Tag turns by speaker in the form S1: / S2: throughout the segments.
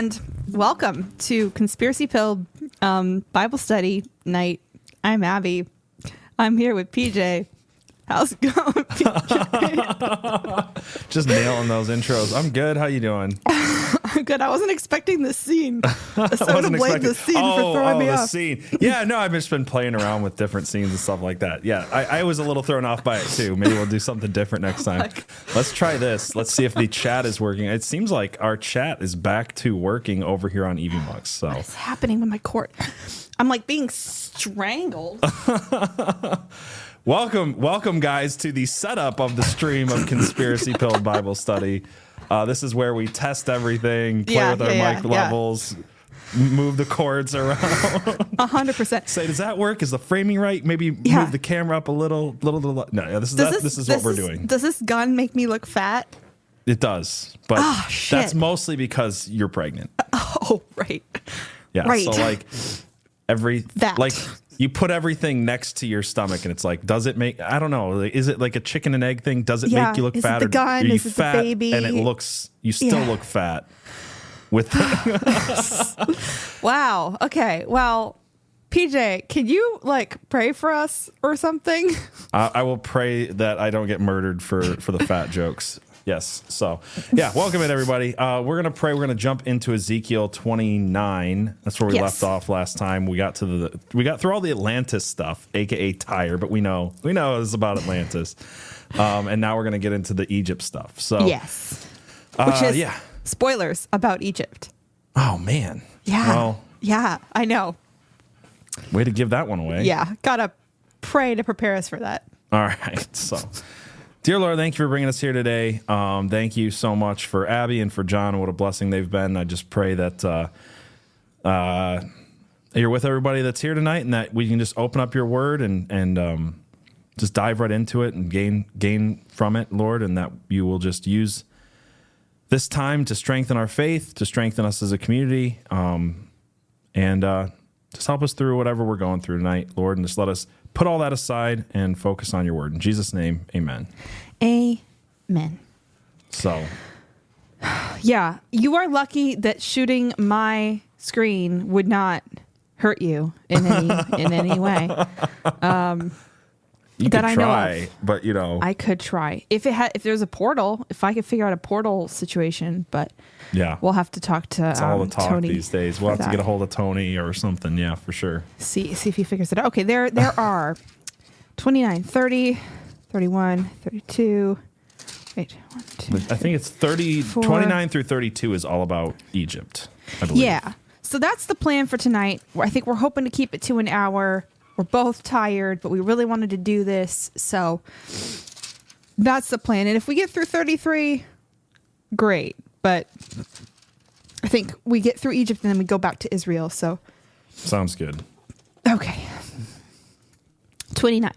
S1: And welcome to Conspiracy Pilled um, Bible Study Night. I'm Abby. I'm here with PJ. How's it going, PJ?
S2: Just nailing those intros. I'm good. How you doing?
S1: Good. I wasn't expecting this scene. So
S2: I wasn't
S1: blame
S2: expecting-
S1: the scene
S2: oh,
S1: for throwing
S2: oh,
S1: me
S2: the
S1: off.
S2: scene. Yeah, no, I've just been playing around with different scenes and stuff like that. Yeah, I, I was a little thrown off by it too. Maybe we'll do something different next oh time. Let's try this. Let's see if the chat is working. It seems like our chat is back to working over here on EVMux. So
S1: What's happening with my court? I'm like being strangled.
S2: welcome, welcome, guys, to the setup of the stream of Conspiracy Pilled Bible Study. Uh, this is where we test everything, play
S1: Yeah,
S2: with our
S1: yeah,
S2: mic
S1: yeah,
S2: levels, move the cords around.
S1: A hundred percent.
S2: say, does that work? Is the framing right? Maybe move the camera up a little, little, little. No, yeah, this is that, this, is what we're doing.
S1: Does this gun make me look fat?
S2: it does, but
S1: shit.
S2: that's mostly because you're pregnant.
S1: Oh, right.
S2: Yeah,
S1: Right.
S2: so like every
S1: That.
S2: like you put everything next to your stomach, and it's like, does it make? I don't know. Is it like a chicken and egg thing? Does it
S1: Yeah.
S2: make you look
S1: Is it
S2: fat,
S1: the
S2: or
S1: gun?
S2: are you
S1: Is it the
S2: fat
S1: baby?
S2: and it looks? You still
S1: Yeah.
S2: look fat. With
S1: Wow. Okay. Well, PJ, can you like pray for us or something?
S2: Uh, I will pray that I don't get murdered for for the fat jokes. Yes. So, yeah, welcome in everybody. Uh, we're gonna pray. We're gonna jump into Ezekiel 29. That's where we
S1: Yes.
S2: left off last time. We got to the we got through all the Atlantis stuff, aka Tyre, but we know we know it's about Atlantis. Um, and now we're gonna get into the Egypt stuff. So,
S1: Yes. Which
S2: uh,
S1: is
S2: yeah.
S1: spoilers about Egypt.
S2: Oh man.
S1: Yeah.
S2: Well,
S1: yeah, I know.
S2: way to give that one away.
S1: Yeah. Gotta pray to prepare us for that.
S2: All right. So, dear Lord, thank you for bringing us here today. Um, thank you so much for Abby and for John. What a blessing they've been. I just pray that uh, uh, you're with everybody that's here tonight, and that we can just open up your Word and and um, just dive right into it and gain gain from it, Lord, and that you will just use this time to strengthen our faith, to strengthen us as a community, um, and uh, just help us through whatever we're going through tonight, Lord, and just let us put all that aside and focus on your word. In Jesus' name, amen.
S1: Amen.
S2: So,
S1: Yeah. You are lucky that shooting my screen would not hurt you in any in any way.
S2: Um, you
S1: That
S2: could
S1: I know
S2: try,
S1: of.
S2: but you know,
S1: I could try. If it had if there's a portal, if I could figure out a portal situation, but
S2: yeah.
S1: we'll have to talk to
S2: it's all
S1: um,
S2: the talk
S1: Tony
S2: these days. We'll have to get a hold of Tony or something. Yeah, for sure.
S1: see see if he figures it out. Okay, there there are 29, 30, 31, 32. Wait, one, two,
S2: I think it's 30,
S1: Four.
S2: 29 through 32 is all about Egypt, I believe.
S1: Yeah. So that's the plan for tonight. I think we're hoping to keep it to an hour. We're both tired, but we really wanted to do this. So that's the plan. And if we get through 33, great. But I think we get through Egypt and then we go back to Israel. So,
S2: Sounds good.
S1: okay. 29.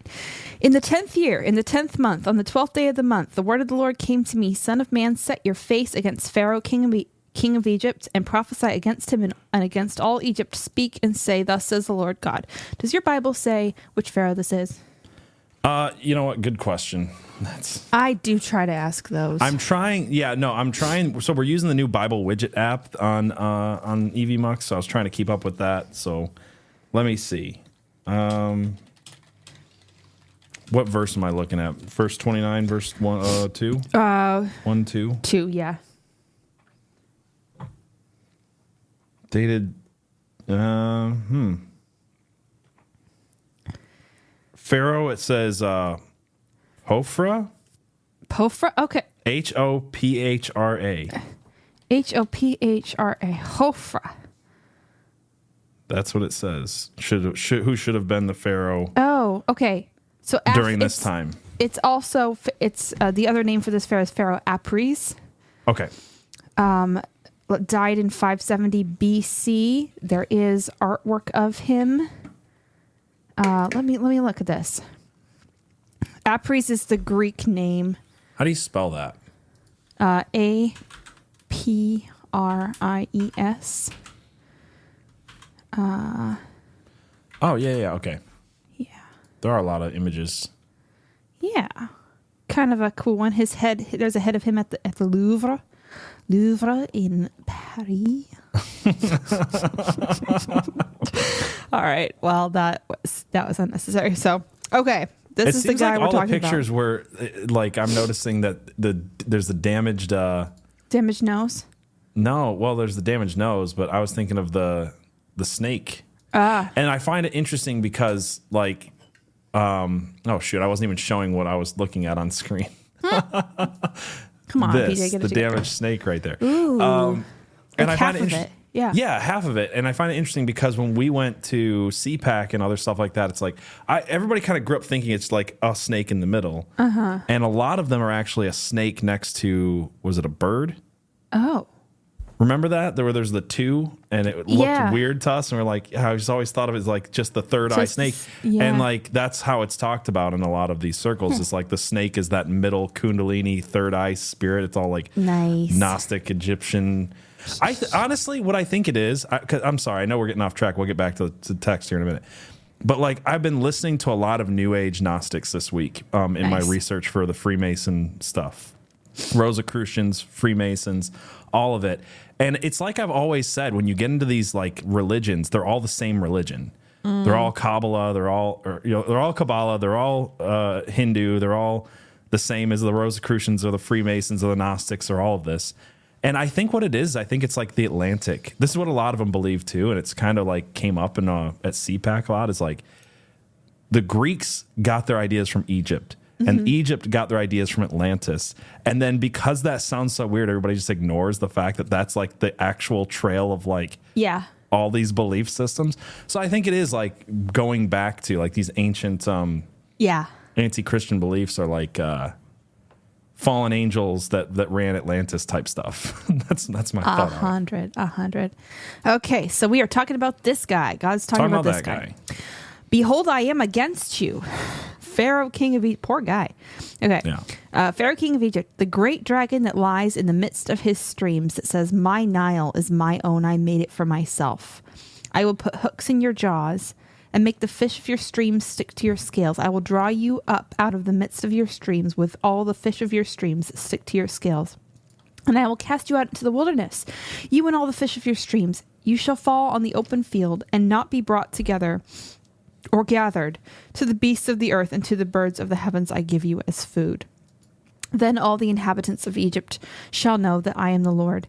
S1: In the tenth year, in the tenth month, on the twelfth day of the month, the word of the Lord came to me Son of man, set your face against Pharaoh, king of, king of Egypt, and prophesy against him and, and against all Egypt. Speak and say, Thus says the Lord God. Does your Bible say which Pharaoh this is?
S2: Uh, you know what? Good question. That's
S1: I do try to ask those.
S2: I'm trying. Yeah, no, I'm trying. So we're using the new Bible widget app on uh, on EVMux. So I was trying to keep up with that. So let me see. Um, what verse am I looking at? Verse 29, verse one, uh, two,
S1: uh,
S2: one, two.
S1: two, yeah.
S2: Dated. Uh, hmm. Pharaoh. It says uh, Hophra.
S1: Pophra? Okay.
S2: H O P H R A.
S1: H O P H R A. Hophra.
S2: That's what it says. Should, should who should have been the Pharaoh
S1: Oh, okay. So af-
S2: during this time?
S1: It's also it's uh, the other name for this pharaoh is Pharaoh Apries.
S2: Okay.
S1: Died in 570 BC. There is artwork of him. Uh, let me let me look at this. Apries is the Greek name.
S2: How do you spell that?
S1: Uh, A P R I E S.
S2: Oh yeah, yeah. Okay.
S1: Yeah.
S2: There are a lot of images.
S1: Yeah. Kind of a cool one. His head there's a head of him at the at the Louvre. Louvre in Paris. All right. Well, that was that was unnecessary. So, okay, this
S2: it
S1: is the guy
S2: like
S1: we're
S2: all the
S1: talking
S2: pictures were uh, like I'm noticing that the there's the damaged. uh.
S1: Damaged nose.
S2: No, well, there's the damaged nose, but I was thinking of the the snake.
S1: Ah,
S2: And I find it interesting because, like, um, oh shoot, I wasn't even showing what I was looking at on screen.
S1: come on,
S2: this,
S1: PJ, get
S2: the
S1: together.
S2: damaged snake right there.
S1: Ooh,
S2: Um, and
S1: Like
S2: I find it
S1: of it. Yeah.
S2: yeah, half of it. And I find it interesting because when we went to CPAC and other stuff like that, it's like I, everybody kind of grew up thinking it's like a snake in the middle, uh-huh. and a lot of them are actually a snake next to was it a bird?
S1: Oh,
S2: Remember that there were there's the two, and it looked
S1: Yeah.
S2: weird to us, and we're like, I just always thought of it as like just the third eye snake,
S1: yeah.
S2: and like that's how it's talked about in a lot of these circles. It's like the snake is that middle Kundalini third eye spirit. It's all like
S1: Nice.
S2: Gnostic Egyptian. I th- honestly, what I think it is, I, I'm sorry, I know we're getting off track. We'll get back to the text here in a minute. But like, I've been listening to a lot of New Age Gnostics this week um, in
S1: Nice.
S2: my research for the Freemason stuff. Rosicrucians, Freemasons, all of it. And it's like I've always said when you get into these like religions, they're all the same religion. They're all Kabbalah, they're all or, you know, they're all Kabbalah, they're all uh, Hindu, they're all the same as the Rosicrucians or the Freemasons or the Gnostics or all of this. And I think what it is, I think it's like the Atlantic. This is what a lot of them believe too, and it's kind of like came up in a, at CPAC a lot. Is like the Greeks got their ideas from Egypt, and Egypt got their ideas from Atlantis. And then because that sounds so weird, everybody just ignores the fact that that's like the actual trail of like
S1: yeah.
S2: all these belief systems. So I think it is like going back to like these ancient um,
S1: Yeah.
S2: anti-Christian beliefs are like uh, fallen angels that that ran Atlantis type stuff. that's that's my
S1: A
S2: thought. it.
S1: hundred, a hundred. Okay, so we are talking about this guy. God's talking,
S2: Talking
S1: about,
S2: about
S1: this guy.
S2: guy.
S1: Behold, I am against you, Pharaoh, king of Egypt. Poor guy. Okay.
S2: Yeah.
S1: Uh, Pharaoh, king of Egypt, the great dragon that lies in the midst of his streams, that says, My Nile is my own. I made it for myself. I will put hooks in your jaws and make the fish of your streams stick to your scales. I will draw you up out of the midst of your streams with all the fish of your streams that stick to your scales. And I will cast you out into the wilderness, you and all the fish of your streams. You shall fall on the open field and not be brought together or gathered to the beasts of the earth and to the birds of the heavens I give you as food. Then all the inhabitants of Egypt shall know that I am the Lord.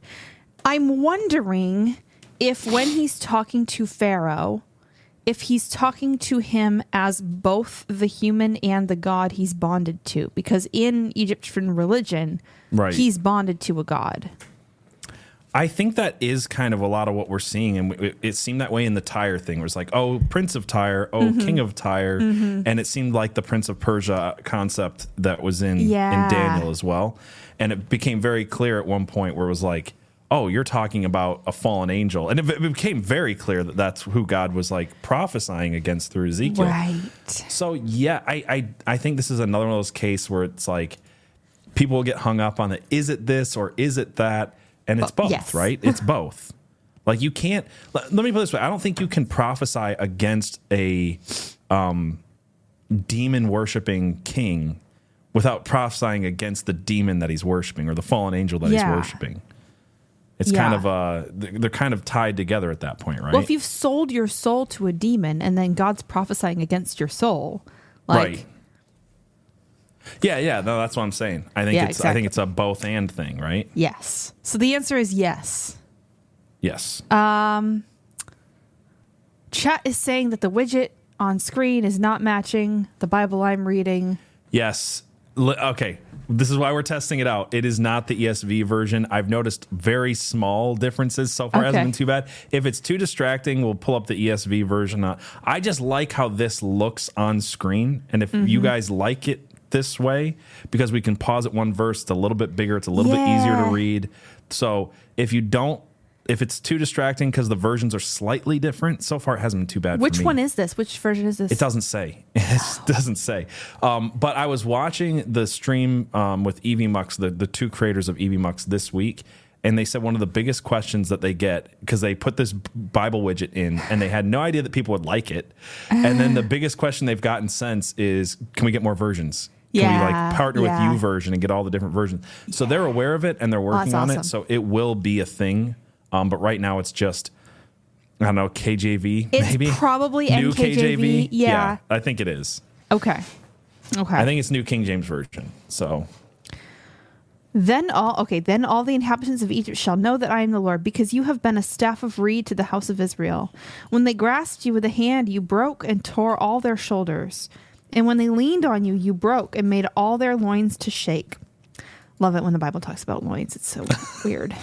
S1: I'm wondering if when he's talking to Pharaoh, if he's talking to him as both the human and the god he's bonded to, because in Egyptian religion,
S2: Right.
S1: he's bonded to a god.
S2: I think that is kind of a lot of what we're seeing, and it, it seemed that way in the Tyre thing. Where it's like, oh, Prince of Tyre, oh,
S1: Mm-hmm.
S2: King of Tyre, and it seemed like the Prince of Persia concept that was in
S1: Yeah.
S2: in Daniel as well. And it became very clear at one point where it was like, oh, you're talking about a fallen angel, and it, it became very clear that that's who God was like prophesying against through Ezekiel.
S1: Right.
S2: So yeah, I, I I think this is another one of those cases where it's like people will get hung up on the is it this or is it that, and it's both,
S1: yes.
S2: right? It's both. Like you can't. Let, let me put it this way: I don't think you can prophesy against a um, demon worshiping king without prophesying against the demon that he's worshiping or the fallen angel that
S1: Yeah.
S2: he's worshiping. It's
S1: Yeah.
S2: kind of uh, they're kind of tied together at that point, right?
S1: Well, if you've sold your soul to a demon and then God's prophesying against your soul, like
S2: right. Yeah, yeah, no, that's what I'm saying. I think
S1: Yeah,
S2: it's I think it's a both and thing, right?
S1: yes. So the answer is yes.
S2: Yes.
S1: Uh, Chat is saying that the widget on screen is not matching the Bible I'm reading.
S2: yes. Li- okay. This is why we're testing it out. It is not the ESV version. I've noticed very small differences so far. It hasn't
S1: Okay.
S2: been too bad. If it's too distracting, we'll pull up the ESV version. Uh, I just like how this looks on screen. And if
S1: Mm-hmm.
S2: you guys like it this way, because we can pause at one verse, it's a little bit bigger, it's a little bit easier to read. So if you don't, if it's too distracting because the versions are slightly different, so far it hasn't been too bad.
S1: Which
S2: for me.
S1: one is this? Which version is this?
S2: It doesn't say. It doesn't say. Um, but I was watching the stream um, with EVMux, the, the two creators of EVMux this week, and they said one of the biggest questions that they get because they put this Bible widget in and they had no idea that people would like it. And then the biggest question they've gotten since is, can we get more versions? Can we like partner
S1: yeah.
S2: with YouVersion and get all the different versions? So they're aware of it and they're working
S1: that's
S2: on
S1: awesome.
S2: it. So it will be a thing. Um, but right now it's just I don't know KJV
S1: It's
S2: maybe
S1: probably
S2: new
S1: NKJV. Yeah.
S2: I think it is.
S1: Okay. Okay.
S2: I think it's New King James version. So
S1: Then all okay, then all the inhabitants of Egypt shall know that I am the Lord, because you have been a staff of reed to the house of Israel. When they grasped you with a hand, you broke and tore all their shoulders. And when they leaned on you, you broke and made all their loins to shake. Love it when the Bible talks about loins. It's so weird.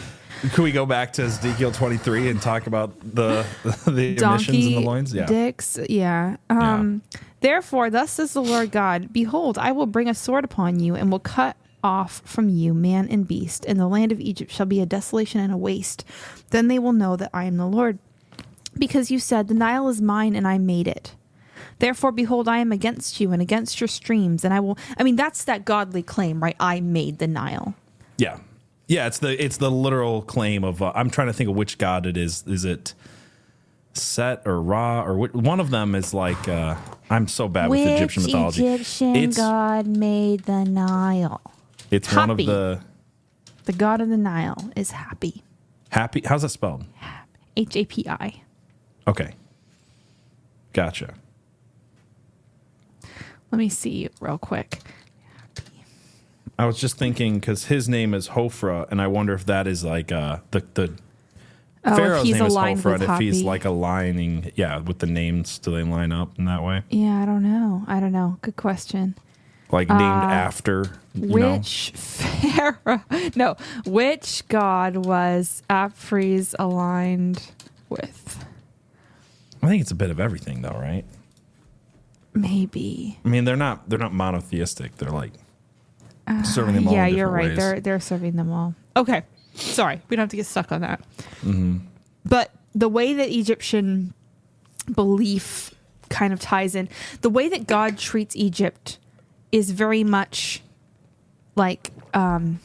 S2: Could we go back to Ezekiel 23 and talk about the the emissions in the loins? Yeah.
S1: dicks. Yeah. Um, Therefore, thus says the Lord God Behold, I will bring a sword upon you and will cut off from you man and beast, and the land of Egypt shall be a desolation and a waste. Then they will know that I am the Lord. Because you said, The Nile is mine and I made it. Therefore, behold, I am against you and against your streams, and I will. I mean, that's that godly claim, right? I made the Nile.
S2: Yeah. Yeah, it's the it's the literal claim of uh, I'm trying to think of which god it is. Is it Set or Ra or wh- one of them is like uh, I'm so bad with Egyptian mythology.
S1: Egyptian
S2: it's
S1: god made the Nile?
S2: it's one of the
S1: The god of the Nile is Hapi.
S2: Hapi. How's that spelled?
S1: H A P I.
S2: Okay, gotcha.
S1: Let me see real quick.
S2: I was just thinking because his name is Hophra, and I wonder if that is like uh, the the
S1: Oh,
S2: Pharaoh's name is Hophra, if he's like aligning, yeah, with the names, do they line up in that way?
S1: Yeah, I don't know. I don't know. Good question.
S2: Like named after, you?
S1: Which pharaoh? No, which god was Apries aligned with?
S2: I think it's a bit of everything, though, right?
S1: Maybe.
S2: I mean, they're not they're not monotheistic. They're like serving them all.
S1: yeah,
S2: in
S1: you're
S2: different
S1: right.
S2: ways.
S1: They're they're serving them all. Okay, sorry, we don't have to get stuck on that.
S2: Mm-hmm.
S1: But the way that Egyptian belief kind of ties in, the way that God treats Egypt is very much like um,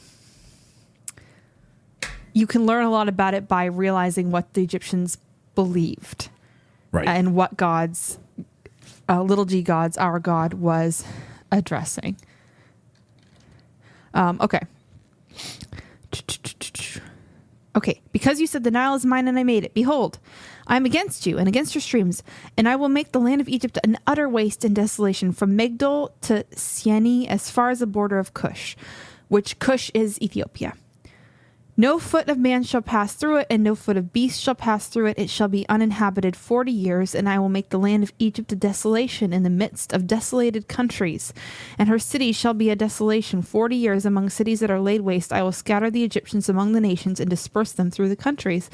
S1: you can learn a lot about it by realizing what the Egyptians believed
S2: right.
S1: and what God's uh, little g gods, our God, was addressing. Um, okay. Okay, because you said the Nile is mine and I made it. Behold, I am against you and against your streams, and I will make the land of Egypt an utter waste and desolation from Migdol to Syene as far as the border of Cush, which Cush is Ethiopia. No foot of man shall pass through it, and no foot of beast shall pass through it. It shall be uninhabited forty years, and I will make the land of Egypt a desolation in the midst of desolated countries. And her cities shall be a desolation forty years among cities that are laid waste. I will scatter the Egyptians among the nations and disperse them through the countries.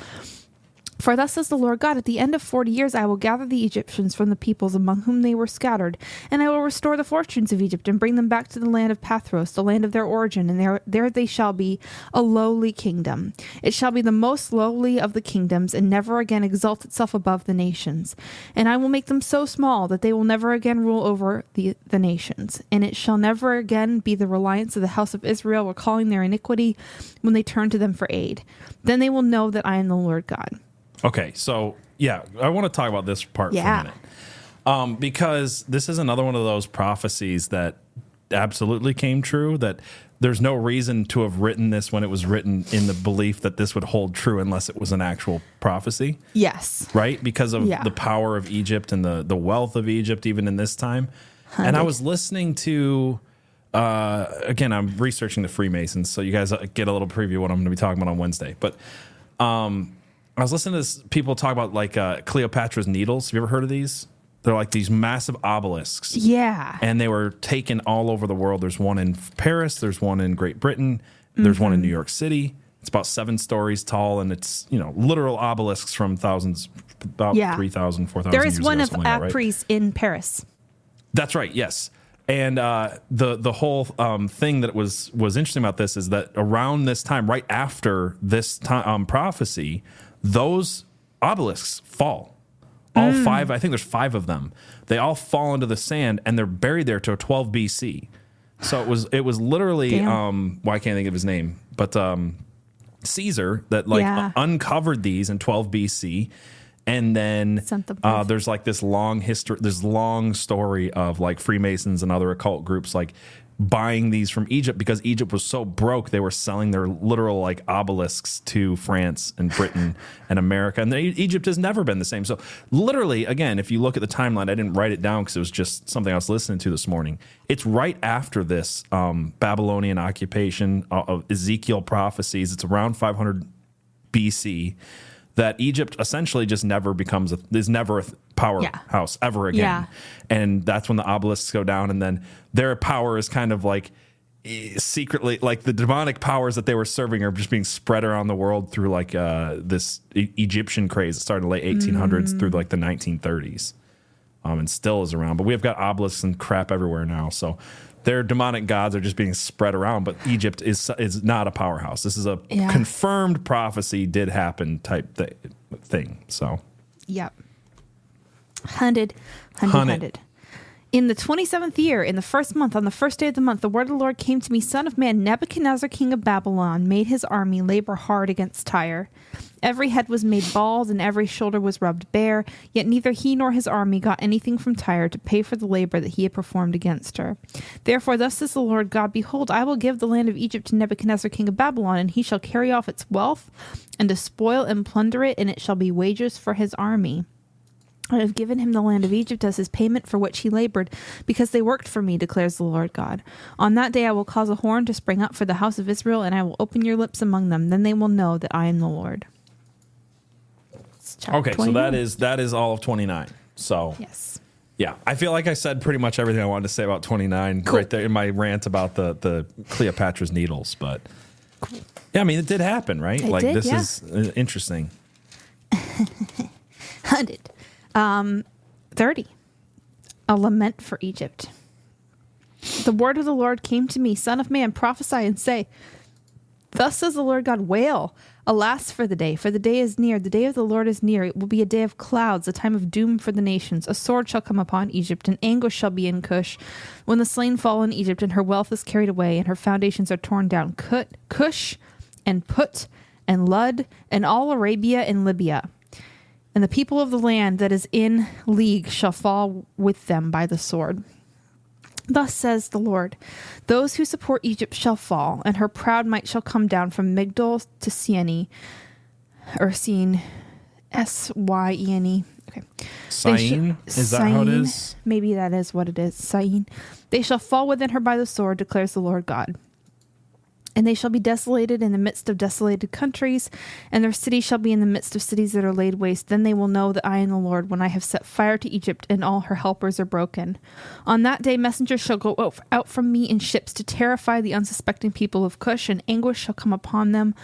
S1: For thus says the Lord God, at the end of forty years I will gather the Egyptians from the peoples among whom they were scattered, and I will restore the fortunes of Egypt and bring them back to the land of Pathros, the land of their origin, and there there they shall be a lowly kingdom. It shall be the most lowly of the kingdoms, and never again exalt itself above the nations. And I will make them so small that they will never again rule over the, the nations. And it shall never again be the reliance of the house of Israel recalling their iniquity when they turn to them for aid. Then they will know that I am the Lord God.
S2: Okay, so yeah, I want to talk about this part for a minute. Um, because this is another one of those prophecies that absolutely came true. That there's no reason to have written this when it was written in the belief that this would hold true unless it was an actual prophecy,
S1: Yes.
S2: right? Because of
S1: Yeah.
S2: the power of Egypt and the the wealth of Egypt, even in this time. And I was listening to. Uh, again, I'm researching the Freemasons, so you guys get a little preview of what I'm going to be talking about on Wednesday. But um, I was listening to this, people talk about like uh, Cleopatra's needles. Have you ever heard of these? They're like these massive obelisks,
S1: Yeah.
S2: and they were taken all over the world. There's one in Paris. There's one in Great Britain. There's one in
S1: Mm-hmm.
S2: New York City. It's about seven stories tall, and it's you know literal obelisks from thousands, about
S1: Yeah.
S2: 3,000, 4,000
S1: there is
S2: years
S1: one
S2: ago,
S1: of
S2: something like that, right?
S1: Apries in Paris.
S2: That's right. Yes. And uh, the the whole um, thing that was was interesting about this is that around this time, right after this time um, prophecy, those obelisks fall. All
S1: Mm.
S2: five. I think there's five of them. They all fall into the sand, and they're buried there till 12 BC. So it was it was literally. Um, well, I can't think of his name, but um, Caesar that like
S1: Yeah.
S2: uncovered these in 12 BC. And then uh, there's like this long history, this long story of like Freemasons and other occult groups like buying these from Egypt because Egypt was so broke they were selling their literal like obelisks to France and Britain and America. And they, Egypt has never been the same. So literally again if you look at the timeline I didn't write it down because it was just something I was listening to this morning. It's right after this um, Babylonian occupation uh, of Ezekiel prophecies. It's around 500 BC that Egypt essentially just never becomes a, is never a powerhouse yeah. ever again. Yeah. And that's when the obelisks go down and then their power is kind of like eh, secretly like the demonic powers that they were serving are just being spread around the world through like uh, this e- Egyptian craze that started in the late 1800s mm. through like the 1930s. Um, and still is around, but we've got obelisks and crap everywhere now. So their demonic gods are just being spread around, but Egypt is is not a powerhouse. This is a yeah. confirmed prophecy did happen type th- thing. So,
S1: yep, hunted, hunted, hunted. hunted. In the 27th year, in the first month, on the first day of the month, the word of the Lord came to me Son of man, Nebuchadnezzar, king of Babylon, made his army labor hard against Tyre. Every head was made bald, and every shoulder was rubbed bare, yet neither he nor his army got anything from Tyre to pay for the labor that he had performed against her. Therefore, thus says the Lord God Behold, I will give the land of Egypt to Nebuchadnezzar, king of Babylon, and he shall carry off its wealth, and despoil and plunder it, and it shall be wages for his army. I have given him the land of Egypt as his payment for which he labored, because they worked for me, declares the Lord God. On that day I will cause a horn to spring up for the house of Israel, and I will open your lips among them. Then they will know that I am the Lord.
S2: Okay, 29. so that is that is all of twenty nine. So
S1: yes,
S2: yeah, I feel like I said pretty much everything I wanted to say about twenty nine cool. right there in my rant about the the Cleopatra's needles. But cool. yeah, I mean it did happen, right?
S1: It
S2: like
S1: did,
S2: this
S1: yeah.
S2: is uh, interesting.
S1: Hundred. Um, 30. A lament for Egypt. The word of the Lord came to me, Son of man, prophesy and say, Thus says the Lord God, wail, alas for the day, for the day is near, the day of the Lord is near. It will be a day of clouds, a time of doom for the nations. A sword shall come upon Egypt, and anguish shall be in Cush. When the slain fall in Egypt, and her wealth is carried away, and her foundations are torn down, Cush and Put and Lud and all Arabia and Libya and the people of the land that is in league shall fall with them by the sword. Thus says the Lord Those who support Egypt shall fall, and her proud might shall come down from Migdol to Syene, or Syene, S Y E N E. Okay.
S2: Syene? Sh- is that Syene, how it is?
S1: Maybe that is what it is. Syene. They shall fall within her by the sword, declares the Lord God. And they shall be desolated in the midst of desolated countries, and their city shall be in the midst of cities that are laid waste. Then they will know that I am the Lord when I have set fire to Egypt, and all her helpers are broken. On that day, messengers shall go out from me in ships to terrify the unsuspecting people of Cush, and anguish shall come upon them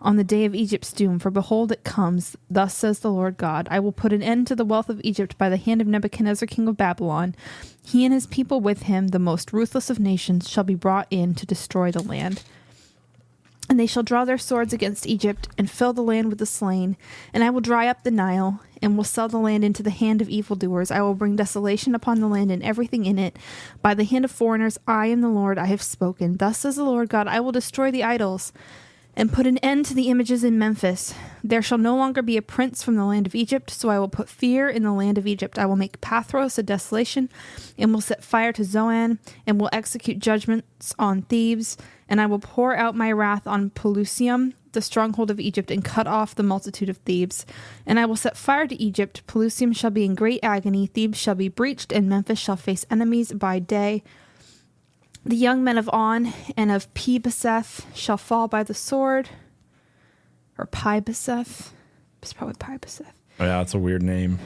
S1: on the day of Egypt's doom. For behold, it comes. Thus says the Lord God I will put an end to the wealth of Egypt by the hand of Nebuchadnezzar, king of Babylon. He and his people with him, the most ruthless of nations, shall be brought in to destroy the land. And they shall draw their swords against Egypt and fill the land with the slain. And I will dry up the Nile and will sell the land into the hand of evildoers. I will bring desolation upon the land and everything in it. By the hand of foreigners, I am the Lord, I have spoken. Thus says the Lord God, I will destroy the idols and put an end to the images in Memphis. There shall no longer be a prince from the land of Egypt, so I will put fear in the land of Egypt. I will make Pathros a desolation, and will set fire to Zoan, and will execute judgments on Thebes, and I will pour out my wrath on Pelusium, the stronghold of Egypt, and cut off the multitude of Thebes. And I will set fire to Egypt. Pelusium shall be in great agony, Thebes shall be breached, and Memphis shall face enemies by day the young men of On and of Pibeseth shall fall by the sword. Or Pibeseth. It's probably Pibeseth.
S2: Oh, yeah, that's a weird name.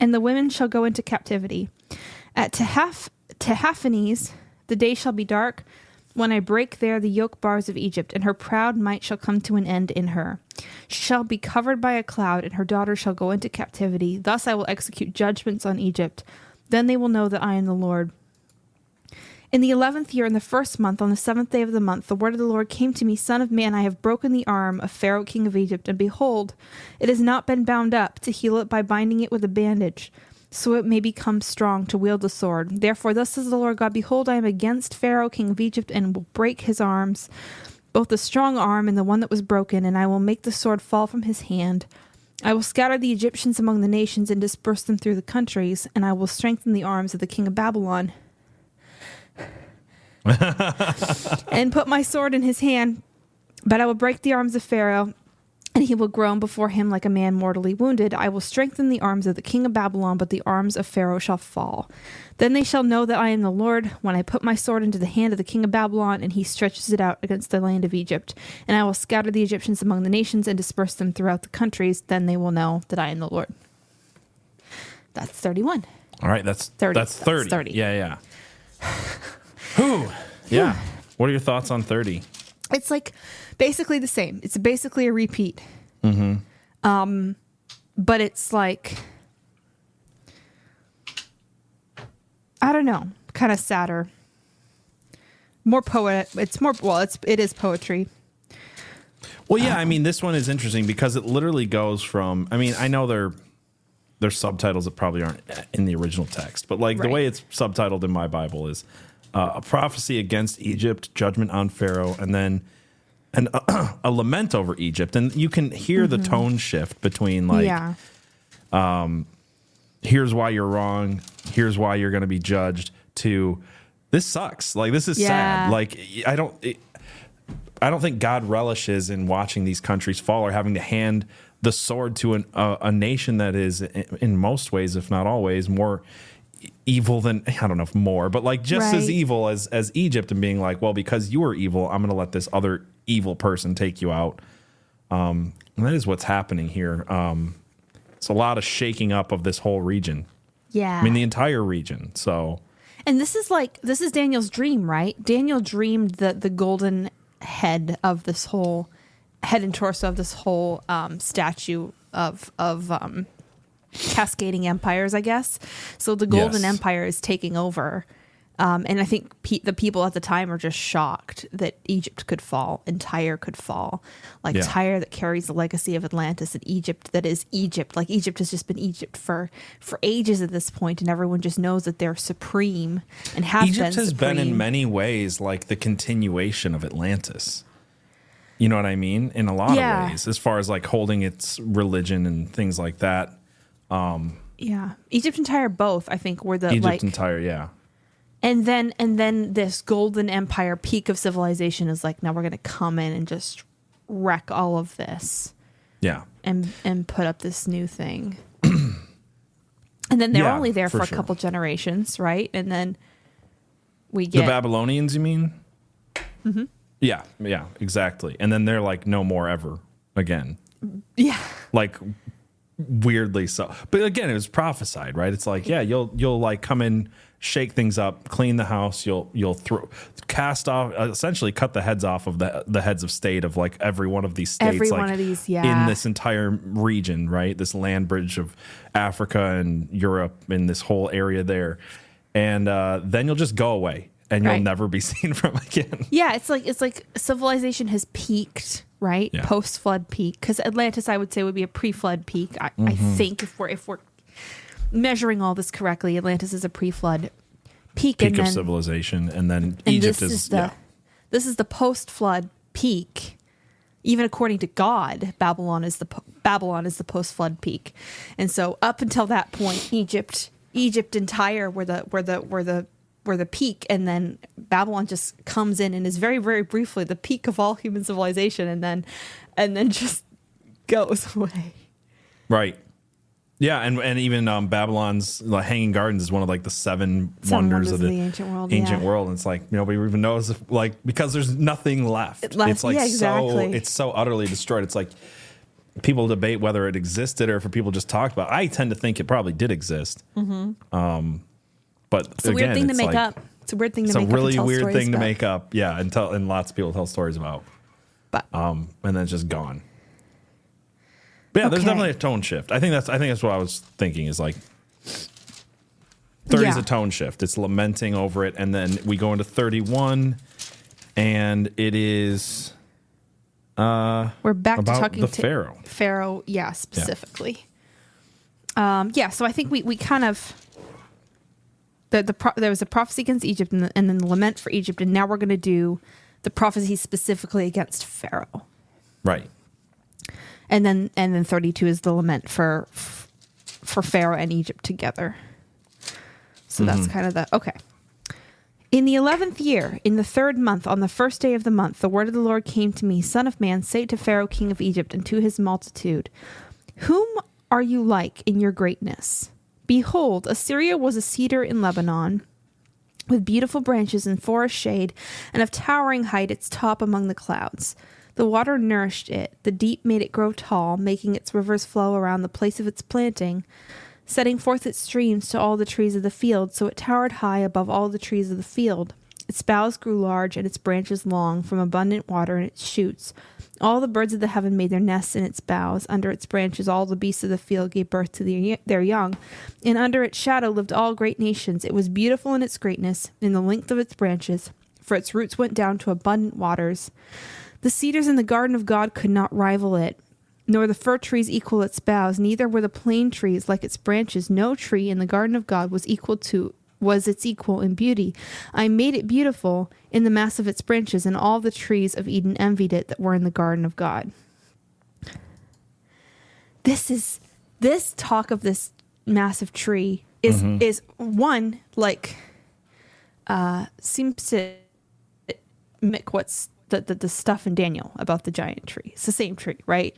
S1: And the women shall go into captivity. At Tehaph- Tehaphnehes the day shall be dark, when I break there the yoke bars of Egypt, and her proud might shall come to an end in her. She shall be covered by a cloud, and her daughters shall go into captivity. Thus I will execute judgments on Egypt. Then they will know that I am the Lord. In the eleventh year, in the first month, on the seventh day of the month, the word of the Lord came to me Son of man, I have broken the arm of Pharaoh king of Egypt, and behold, it has not been bound up to heal it by binding it with a bandage, so it may become strong to wield the sword. Therefore, thus says the Lord God Behold, I am against Pharaoh king of Egypt, and will break his arms, both the strong arm and the one that was broken, and I will make the sword fall from his hand. I will scatter the Egyptians among the nations and disperse them through the countries, and I will strengthen the arms of the king of Babylon and put my sword in his hand. But I will break the arms of Pharaoh, and he will groan before him like a man mortally wounded. I will strengthen the arms of the king of Babylon, but the arms of Pharaoh shall fall. Then they shall know that I am the Lord when I put my sword into the hand of the king of Babylon, and he stretches it out against the land of Egypt. And I will scatter the Egyptians among the nations and disperse them throughout the countries. Then they will know that I am the Lord. That's 31.
S2: All right, that's
S1: 30.
S2: That's
S1: That's
S2: 30.
S1: 30.
S2: Yeah, yeah. Whew. Yeah. What are your thoughts on 30?
S1: It's like basically the same. It's basically a repeat. Mm-hmm. Um, but it's like I don't know, kind of sadder, more poet. It's more well. It's it is poetry.
S2: Well, yeah, I mean, this one is interesting because it literally goes from. I mean, I know there there's subtitles that probably aren't in the original text, but like the way it's subtitled in my Bible is uh, a prophecy against Egypt, judgment on Pharaoh, and then an, a lament over Egypt, and you can hear the tone shift between like,
S1: yeah,
S2: here's why you're wrong, here's why you're going to be judged, to this sucks. Like this is
S1: Yeah.
S2: sad. Like I don't. It, I don't think God relishes in watching these countries fall or having to hand the sword to an, uh, a nation that is, in, in most ways, if not always, more evil than I don't know if more, but like just as evil as as Egypt, and being like, well, because you are evil, I'm going to let this other evil person take you out. Um, and that is what's happening here. Um, it's a lot of shaking up of this whole region.
S1: yeah.
S2: I mean, the entire region. So
S1: And this is like this is Daniel's dream, right? Daniel dreamed the the golden head of this whole head and torso of this whole um, statue of of um, cascading empires, I guess. So the golden
S2: Yes.
S1: empire is taking over. Um, and I think pe- the people at the time are just shocked that Egypt could fall and Tyre could fall. Like
S2: Yeah.
S1: Tyre that carries the legacy of Atlantis and Egypt that is Egypt. Like Egypt has just been Egypt for for ages at this point, and everyone just knows that they're supreme and have been
S2: Egypt has been in many ways like the continuation of Atlantis. You know what I mean? In a lot
S1: Yeah.
S2: of ways, as far as like holding its religion and things like that.
S1: Yeah, Egypt and Tyre both. I think were the
S2: Egypt
S1: like,
S2: entire, yeah.
S1: and then and then this golden empire peak of civilization is like now we're gonna come in and just wreck all of this.
S2: Yeah.
S1: and and put up this new thing. and then they're
S2: Yeah,
S1: only there
S2: for
S1: for, a
S2: sure.
S1: couple generations, right? And then we get The
S2: Babylonians, you mean?
S1: Mm-hmm.
S2: Yeah, yeah, exactly. And then they're like no more ever again.
S1: yeah,
S2: Like weirdly so. But again, it was prophesied, right? It's like, yeah, you'll you'll like come in, shake things up, clean the house, you'll you'll throw cast off essentially cut the heads off of the the heads of state of like every one of these states
S1: Every
S2: like
S1: one of these, yeah, in
S2: this entire region, right? This land bridge of Africa and Europe in this whole area there. And uh, then you'll just go away and you'll
S1: Right.
S2: never be seen from again.
S1: yeah. It's like it's like civilization has peaked, right?
S2: Yeah.
S1: Post flood peak, because Atlantis, I would say, would be a pre flood peak. I, I
S2: Mm-hmm.
S1: think if we're if we're measuring all this correctly, Atlantis is a pre flood peak,
S2: Peak
S1: and
S2: of
S1: then
S2: civilization and then
S1: and
S2: Egypt is,
S1: is the
S2: yeah.
S1: this is the post flood peak even according to god babylon is the po- babylon is the post flood peak and so up until that point egypt egypt and tyre were the were the were the were the peak and then babylon just comes in and is very very briefly the peak of all human civilization and then and then just goes away
S2: Right. Yeah, and and even um, Babylon's like, Hanging Gardens is one of like the seven,
S1: Seven
S2: wonders,
S1: wonders
S2: of the,
S1: the ancient world,
S2: Ancient
S1: yeah.
S2: world, and it's like nobody even knows if like because there's nothing left.
S1: It left-
S2: it's like
S1: yeah,
S2: so it's so utterly destroyed. It's like people debate whether it existed or if people just talked about. it. I tend to think it probably did exist. Mm-hmm. Um, but
S1: it's a weird thing to make
S2: like-
S1: up it's a weird thing to
S2: It's a
S1: make up and
S2: really weird thing to make up. Yeah, and tell and lots of people tell stories about.
S1: but
S2: Um, and then it's just gone. But yeah, there's definitely a tone shift. I think that's I think that's what I was thinking is like 30 is a tone shift. It's lamenting over it, and then we go into 31, and it is
S1: We're back
S2: about
S1: to talking
S2: the
S1: to
S2: Pharaoh.
S1: Pharaoh, yeah, specifically. Um, yeah, so I think we, we kind of the the pro- there was a prophecy against Egypt and, the, and then the lament for Egypt, and now we're going to do the prophecy specifically against Pharaoh,
S2: Right.
S1: and then and then thirty two is the lament for for Pharaoh and Egypt together. So that's mm-hmm. kind of the okay. In the eleventh year, in the third month, on the first day of the month, the word of the Lord came to me, Son of man, say to Pharaoh, king of Egypt, and to his multitude, Whom are you like in your greatness? Behold, Assyria was a cedar in Lebanon, with beautiful branches and forest shade, and of towering height, its top among the clouds. The water nourished it, the deep made it grow tall, making its rivers flow around the place of its planting setting forth its streams to all the trees of the field, so it towered high above all the trees of the field. Its boughs grew large and its branches long, from abundant water in its shoots. All the birds of the heaven made their nests in its boughs. Under its branches, all the beasts of the field gave birth to their young. And under its shadow lived all great nations. It was beautiful in its greatness, in the length of its branches, for its roots went down to abundant waters. The cedars in the garden of God could not rival it nor the fir trees equal its boughs, neither were the plane trees like its branches. No tree in the garden of God was equal to was its equal in beauty. I made it beautiful in the mass of its branches, and all the trees of Eden envied it that were in the garden of God. This is this talk of this massive tree is mm-hmm. is one like uh seems to mimic what's the, the, the stuff in Daniel about the giant tree. It's the same tree, right?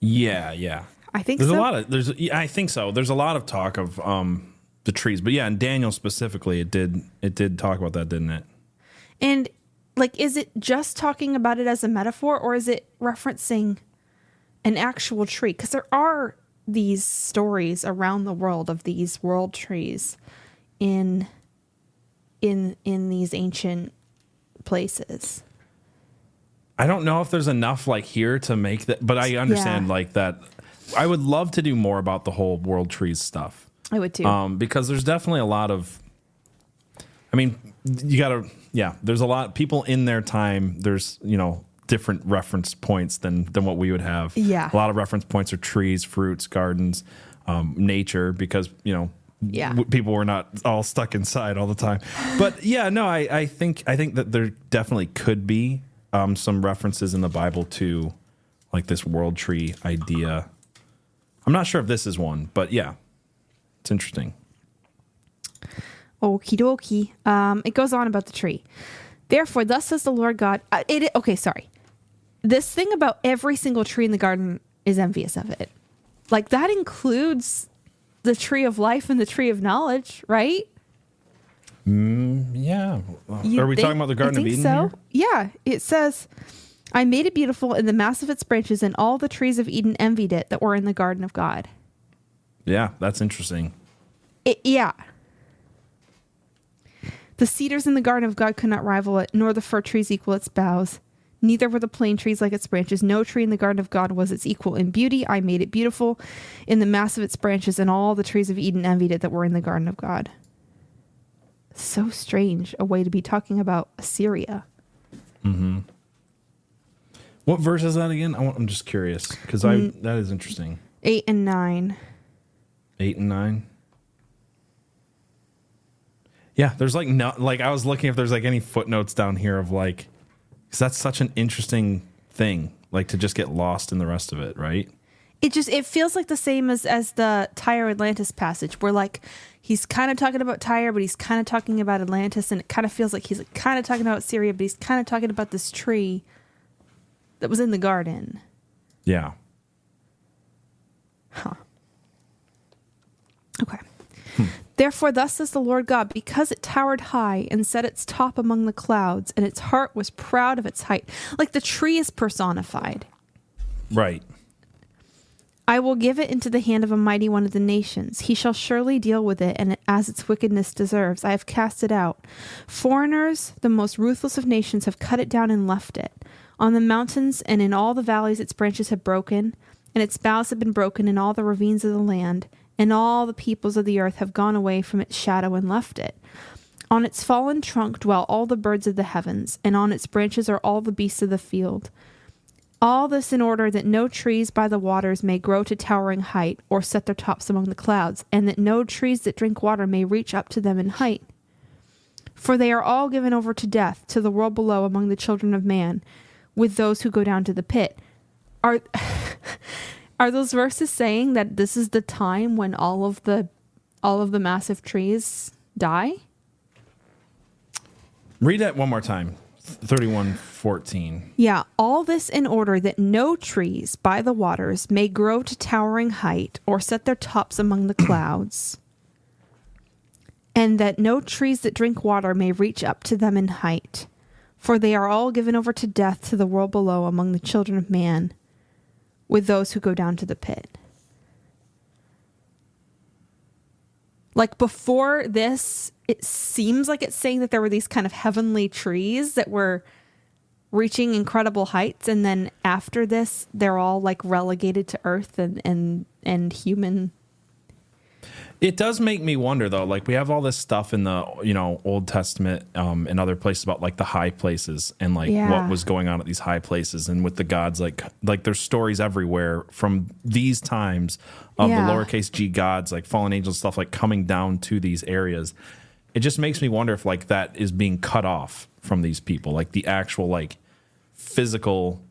S2: Yeah, yeah.
S1: I think
S2: there's
S1: so.
S2: a lot of there's I think so. There's a lot of talk of um the trees, but yeah, and Daniel specifically, it did it did talk about that, didn't it?
S1: And like, is it just talking about it as a metaphor, or is it referencing an actual tree? Because there are these stories around the world of these world trees in in in these ancient places.
S2: I don't know if there's enough like here to make that, but I understand yeah. like that. I would love to do more about the whole world trees stuff.
S1: I would too.
S2: Um, because there's definitely a lot of, I mean, you gotta, yeah, there's a lot people in their time. There's, you know, different reference points than, than what we would have.
S1: Yeah.
S2: A lot of reference points are trees, fruits, gardens, um, nature, because, you know,
S1: yeah. W-
S2: people were not all stuck inside all the time. But yeah, no, I, I think, I think that there definitely could be um, some references in the Bible to like this world tree idea. I'm not sure if this is one, but yeah, it's interesting.
S1: Okie dokie. Um, it goes on about the tree. Therefore, thus says the Lord God. Uh, it, okay, sorry. This thing about every single tree in the garden is envious of it. Like that includes the tree of life and the tree of knowledge, right?
S2: Mm, yeah. You Are we think, talking about the Garden of Eden? So?
S1: Here? Yeah. It says, I made it beautiful in the mass of its branches, and all the trees of Eden envied it that were in the garden of God.
S2: Yeah, that's interesting.
S1: It, yeah. The cedars in the garden of God could not rival it, nor the fir trees equal its boughs. Neither were the plane trees like its branches. No tree in the garden of God was its equal in beauty. I made it beautiful in the mass of its branches, and all the trees of Eden envied it that were in the garden of God so strange a way to be talking about Assyria.
S2: Mm-hmm. What verse is that again? I am just curious because I mm. that is interesting.
S1: Eight and nine.
S2: Eight and nine. Yeah, there's like no like I was looking if there's like any footnotes down here of like because that's such an interesting thing like to just get lost in the rest of it, right?
S1: It just it feels like the same as as the Tyre Atlantis passage where like he's kind of talking about Tyre, but he's kind of talking about Atlantis, and it kind of feels like he's like kind of talking about Syria, but he's kind of talking about this tree that was in the garden.
S2: Yeah.
S1: Huh. Okay. Hmm. Therefore, thus says the Lord God, because it towered high and set its top among the clouds, and its heart was proud of its height, like the tree is personified.
S2: Right.
S1: I will give it into the hand of a mighty one of the nations. He shall surely deal with it, and as its wickedness deserves. I have cast it out. Foreigners, the most ruthless of nations, have cut it down and left it. On the mountains and in all the valleys its branches have broken, and its boughs have been broken in all the ravines of the land, and all the peoples of the earth have gone away from its shadow and left it. On its fallen trunk dwell all the birds of the heavens, and on its branches are all the beasts of the field. All this in order that no trees by the waters may grow to towering height, or set their tops among the clouds, and that no trees that drink water may reach up to them in height. For they are all given over to death, to the world below among the children of man, with those who go down to the pit. Are are those verses saying that this is the time when all of the all of the massive trees die?
S2: Read that one more time. 3114.
S1: Yeah, all this in order that no trees by the waters may grow to towering height or set their tops among the clouds, and that no trees that drink water may reach up to them in height, for they are all given over to death to the world below among the children of man, with those who go down to the pit. Like before this, it seems like it's saying that there were these kind of heavenly trees that were reaching incredible heights and then after this they're all like relegated to earth and and and human
S2: It does make me wonder though. Like we have all this stuff in the you know Old Testament um, and other places about like the high places and like
S1: Yeah.
S2: what was going on at these high places and with the gods. Like like there's stories everywhere from these times of
S1: Yeah.
S2: the lowercase g gods, like fallen angels stuff, like coming down to these areas. It just makes me wonder if like that is being cut off from these people, like the actual like physical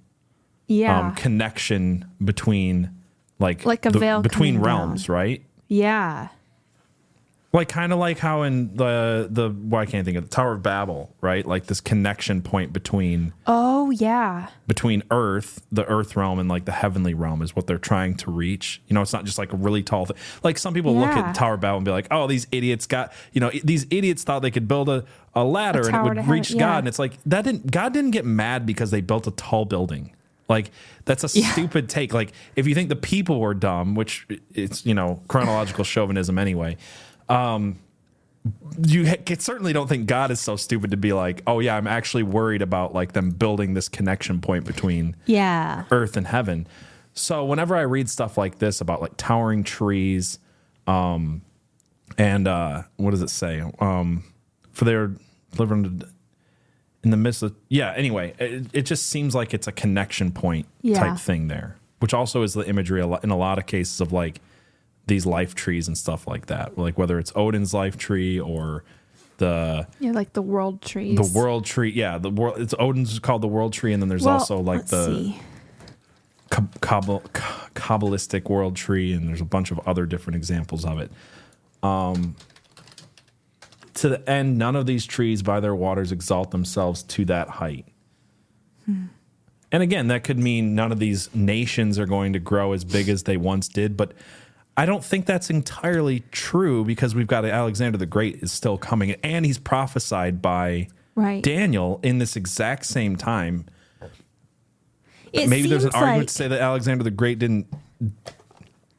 S1: yeah
S2: um, connection between like
S1: Like a
S2: the-
S1: veil
S2: between realms,
S1: down.
S2: right?
S1: yeah
S2: Like kind of like how in the the well, can't think of the Tower of Babel, right? Like this connection point between
S1: oh yeah
S2: between Earth, the Earth realm, and like the heavenly realm is what they're trying to reach. You know, it's not just like a really tall thing. Like some people look
S1: Yeah.
S2: at Tower of Babel and be like, "Oh, these idiots got you know these idiots thought they could build a, a ladder and it would
S1: to heaven,
S2: reach
S1: yeah.
S2: God." And it's like that didn't God didn't get mad because they built a tall building. Like that's a
S1: Yeah.
S2: stupid take. Like if you think the people were dumb, which it's you know chronological chauvinism anyway you ha- certainly don't think God is so stupid to be like, oh yeah, I'm actually worried about like them building this connection point between
S1: yeah
S2: earth and heaven. So whenever I read stuff like this about like towering trees, um, and uh, what does it say? Um, for their living in the midst of yeah. Anyway, it, it just seems like it's a connection point
S1: Yeah.
S2: type thing there, which also is the imagery in a lot of cases of like these life trees and stuff like that. Like whether it's Odin's life tree or the
S1: yeah like the world trees
S2: the world tree. Yeah, the world. It's Odin's called the world tree, and then there's
S1: Well,
S2: also like the Kabbal- Kabbalistic world tree, and there's a bunch of other different examples of it. Um, to the end, none of these trees by their waters exalt themselves to that height. And again, that could mean none of these nations are going to grow as big as they once did, but I don't think that's entirely true because we've got Alexander the Great is still coming, and he's prophesied by
S1: right
S2: Daniel in this exact same time
S1: It
S2: maybe there's an argument
S1: like-
S2: to say that Alexander the Great didn't.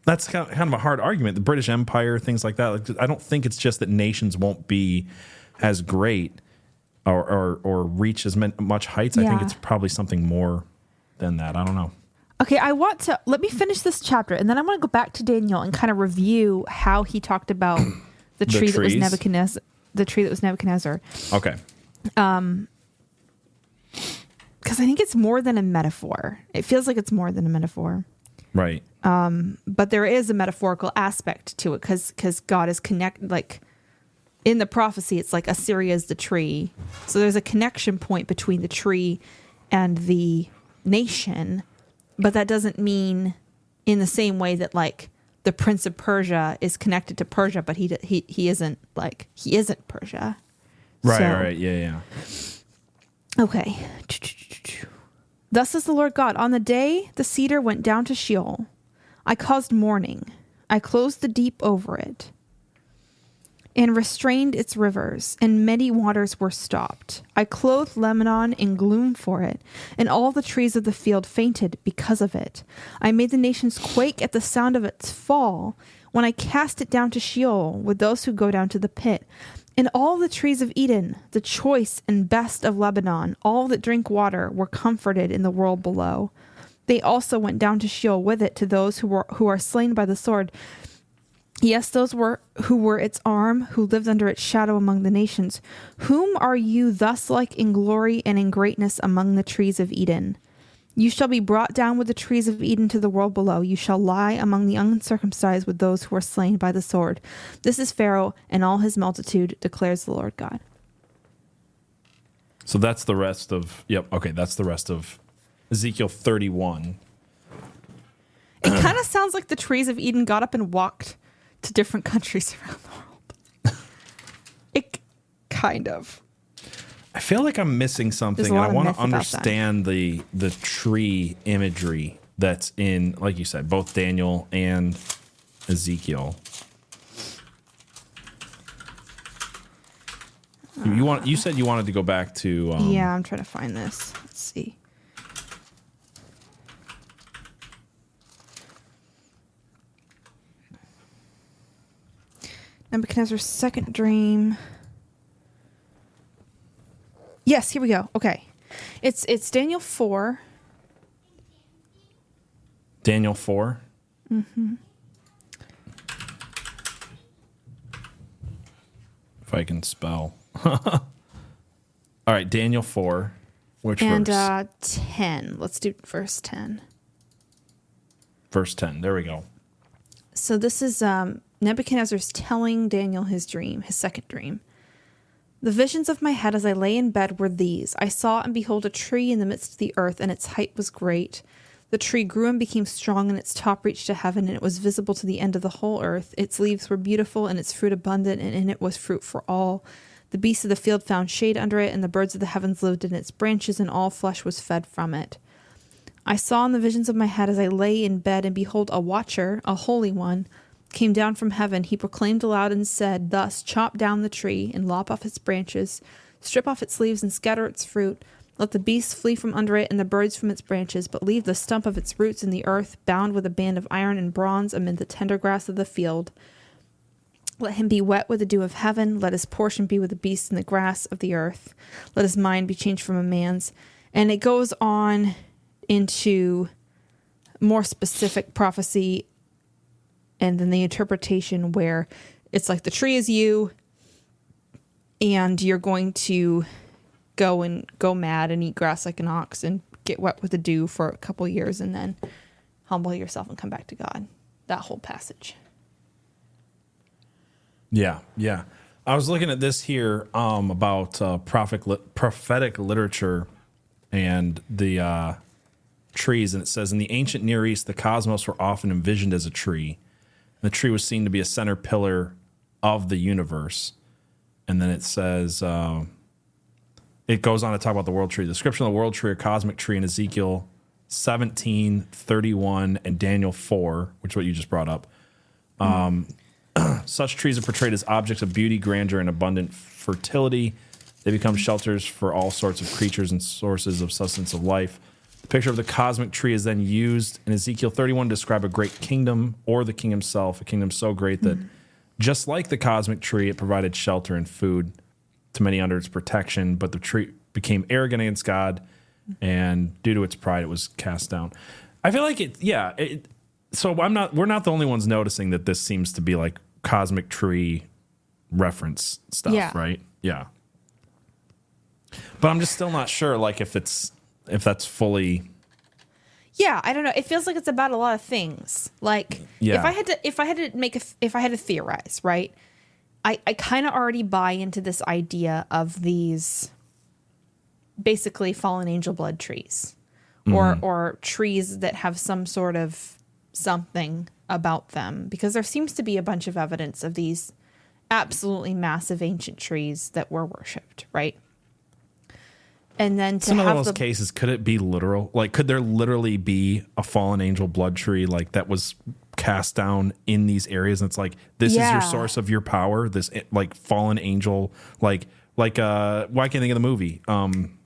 S2: That's kind of, a hard argument. The British Empire, things like that. Like, I don't think it's just that nations won't be as great or or, or reach as much heights. I think it's probably something more than that. I don't know.
S1: Okay, I want to let me finish this chapter and then I want to go back to Daniel and kind of review how he talked about the tree that was? Nebuchadnezzar, the tree that was Nebuchadnezzar,
S2: Okay.
S1: Um because I think it's more than a metaphor. It feels like it's more than a metaphor,
S2: Right.
S1: Um but there is a metaphorical aspect to it because because God is connect like in the prophecy. It's like Assyria is the tree, so there's a connection point between the tree and the nation, but that doesn't mean in the same way that like the prince of Persia is connected to Persia, but he he he isn't like he isn't Persia.
S2: Right.
S1: So-
S2: right. Yeah. Yeah.
S1: Okay. Thus says the Lord God On the day the cedar went down to Sheol, I caused mourning. I closed the deep over it and restrained its rivers, and many waters were stopped. I clothed Lebanon in gloom for it, and all the trees of the field fainted because of it. I made the nations quake at the sound of its fall when I cast it down to Sheol with those who go down to the pit. And all the trees of Eden, the choice and best of Lebanon, all that drink water, were comforted in the world below. They also went down to Sheol with it to those who were who are slain by the sword. Yes, those were who were its arm, who lived under its shadow among the nations. Whom are you thus like in glory and in greatness among the trees of Eden? You shall be brought down with the trees of Eden to the world below. You shall lie among the uncircumcised with those who are slain by the sword. This is Pharaoh and all his multitude, declares the Lord God.
S2: So that's the rest of. Yep. Okay. That's the rest of Ezekiel 31.
S1: It kind of sounds like the trees of Eden got up and walked to different countries around the world. It kind of.
S2: I feel like I'm missing something. And I want to understand the the tree imagery that's in, like you said, both Daniel and Ezekiel. You, you want? You said you wanted to go back to. Um,
S1: yeah, I'm trying to find this. Let's see. Nebuchadnezzar's second dream. Yes, here we go. Okay. It's it's Daniel 4.
S2: Daniel 4 Mm-hmm. If I can spell. All right, Daniel four. Which
S1: and
S2: verse?
S1: uh 10. Let's do verse 10.
S2: verse ten. There we go.
S1: So this is um, Nebuchadnezzar's telling Daniel his dream, his second dream. The visions of my head as I lay in bed were these I saw and behold a tree in the midst of the earth, and its height was great. The tree grew and became strong, and its top reached to heaven, and it was visible to the end of the whole earth. Its leaves were beautiful, and its fruit abundant, and in it was fruit for all. The beasts of the field found shade under it, and the birds of the heavens lived in its branches, and all flesh was fed from it. I saw in the visions of my head as I lay in bed, and behold, a watcher, a holy one, came down from heaven. He proclaimed aloud and said, Thus chop down the tree, and lop off its branches, strip off its leaves, and scatter its fruit. Let the beasts flee from under it, and the birds from its branches, but leave the stump of its roots in the earth, bound with a band of iron and bronze amid the tender grass of the field. Let him be wet with the dew of heaven. Let his portion be with the beasts in the grass of the earth. Let his mind be changed from a man's. And it goes on into more specific prophecy and then the interpretation where it's like the tree is you and you're going to go and go mad and eat grass like an ox and get wet with the dew for a couple years and then humble yourself and come back to God. That whole passage.
S2: Yeah, yeah. I was looking at this here um, about uh, prophetic, li- prophetic literature and the uh, trees, and it says in the ancient Near East, the cosmos were often envisioned as a tree. The tree was seen to be a center pillar of the universe. And then it says, uh, it goes on to talk about the world tree. The description of the world tree or cosmic tree in Ezekiel 17, 31, and Daniel 4, which is what you just brought up. Such trees are portrayed as objects of beauty, grandeur, and abundant fertility. They become shelters for all sorts of creatures and sources of sustenance of life. Picture of the cosmic tree is then used in Ezekiel 31 to describe a great kingdom or the king himself, a kingdom so great that, mm-hmm. just like the cosmic tree, it provided shelter and food to many under its protection, but the tree became arrogant against God, and due to its pride, it was cast down. I feel like it, yeah. It, so I'm not. We're not the only ones noticing that this seems to be like cosmic tree reference stuff,
S1: Yeah.
S2: right? Yeah. But I'm just still not sure, like if it's if that's fully.
S1: Yeah, I don't know. It feels like it's about a lot of things. Like
S2: Yeah.
S1: if I had to if I had to make a if I had to theorize, right? I I kind of already buy into this idea of these basically fallen angel blood trees or mm-hmm. or trees that have some sort of something about them because there seems to be a bunch of evidence of these absolutely massive ancient trees that were worshipped, right? And then to
S2: Some of those
S1: the
S2: cases, could it be literal? Like, could there literally be a fallen angel blood tree like that was cast down in these areas? And it's like this is your source of your power. This eh, like fallen angel, like like uh, why can't I think of the movie? Um,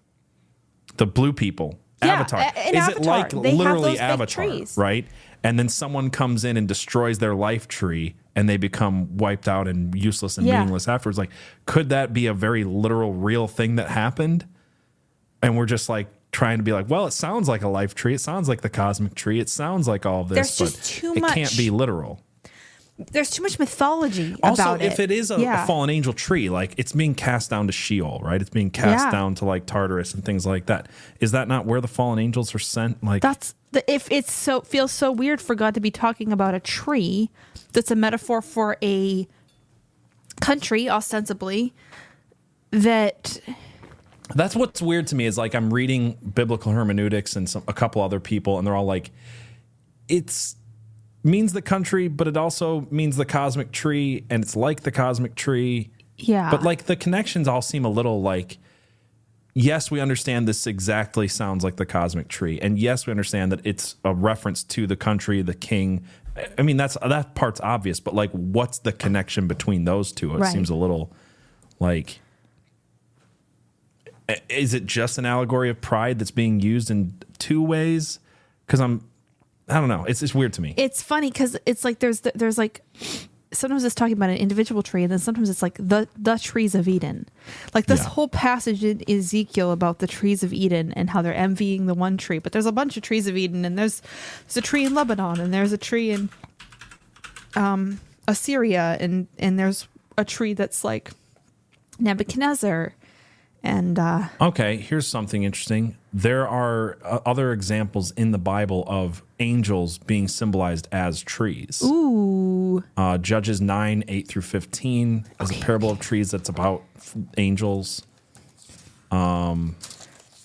S2: the blue people,
S1: Yeah,
S2: Avatar. is
S1: Avatar,
S2: it like
S1: they
S2: literally Avatar,
S1: trees.
S2: right? And then someone comes in and destroys their life tree, and they become wiped out and useless and
S1: Yeah.
S2: meaningless afterwards. Like, could that be a very literal, real thing that happened? And we're just like trying to be like, well, it sounds like a life tree. It sounds like the cosmic tree. It sounds like all of this,
S1: There's
S2: but
S1: just too
S2: it can't be literal.
S1: there's too much mythology
S2: Also,
S1: about
S2: if it is a, a fallen angel tree, like it's being cast down to Sheol, right? It's being cast
S1: Yeah.
S2: down to like Tartarus and things like that. Is that not where the fallen angels are sent? Like,
S1: That's the if it's so feels so weird for God to be talking about a tree that's a metaphor for a country ostensibly that
S2: That's what's weird to me is like I'm reading biblical hermeneutics and some a couple other people, and they're all like, it's means the country, but it also means the cosmic tree, and it's like the cosmic tree.
S1: yeah
S2: But like the connections all seem a little like yes, we understand this exactly sounds like the cosmic tree, and yes, we understand that it's a reference to the country, the king. I mean, that's that part's obvious, but like, what's the connection between those two? It
S1: Right.
S2: seems a little like. Is it just an allegory of pride that's being used in two ways? Because I'm, I don't know. It's it's weird to me.
S1: it's funny because it's like there's there's like sometimes it's talking about an individual tree and then sometimes it's like the the trees of eden like this
S2: Yeah.
S1: whole passage in ezekiel about the trees of eden and how they're envying the one tree but there's a bunch of trees of eden and there's there's a tree in lebanon and there's a tree in um assyria and and there's a tree that's like nebuchadnezzar and uh
S2: Okay, here's something interesting. There are uh, other examples in the Bible of angels being symbolized as trees.
S1: ooh
S2: Uh, Judges 9, 8 through 15 is a parable of trees that's about f- angels.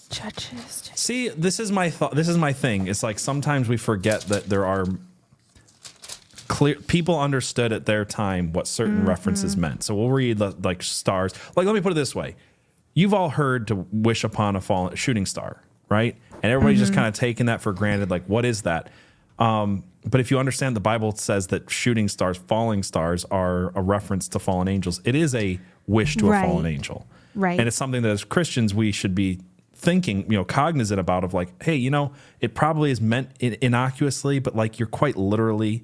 S1: judges
S2: See, this is my thought. This is my thing. It's like sometimes we forget that there are clear people understood at their time what certain references meant. So we'll read the, like stars. Like let me put it this way: you've all heard to wish upon a fallen shooting star, right? And everybody's just kind of taking that for granted. Like, what is that? Um, but if you understand, the Bible says that shooting stars, falling stars, are a reference to fallen angels. It is a wish to
S1: Right.
S2: a fallen angel,
S1: Right.
S2: And it's something that as Christians we should be thinking, you know, cognizant about. Of like, hey, you know, it probably is meant in- innocuously, but like you're quite literally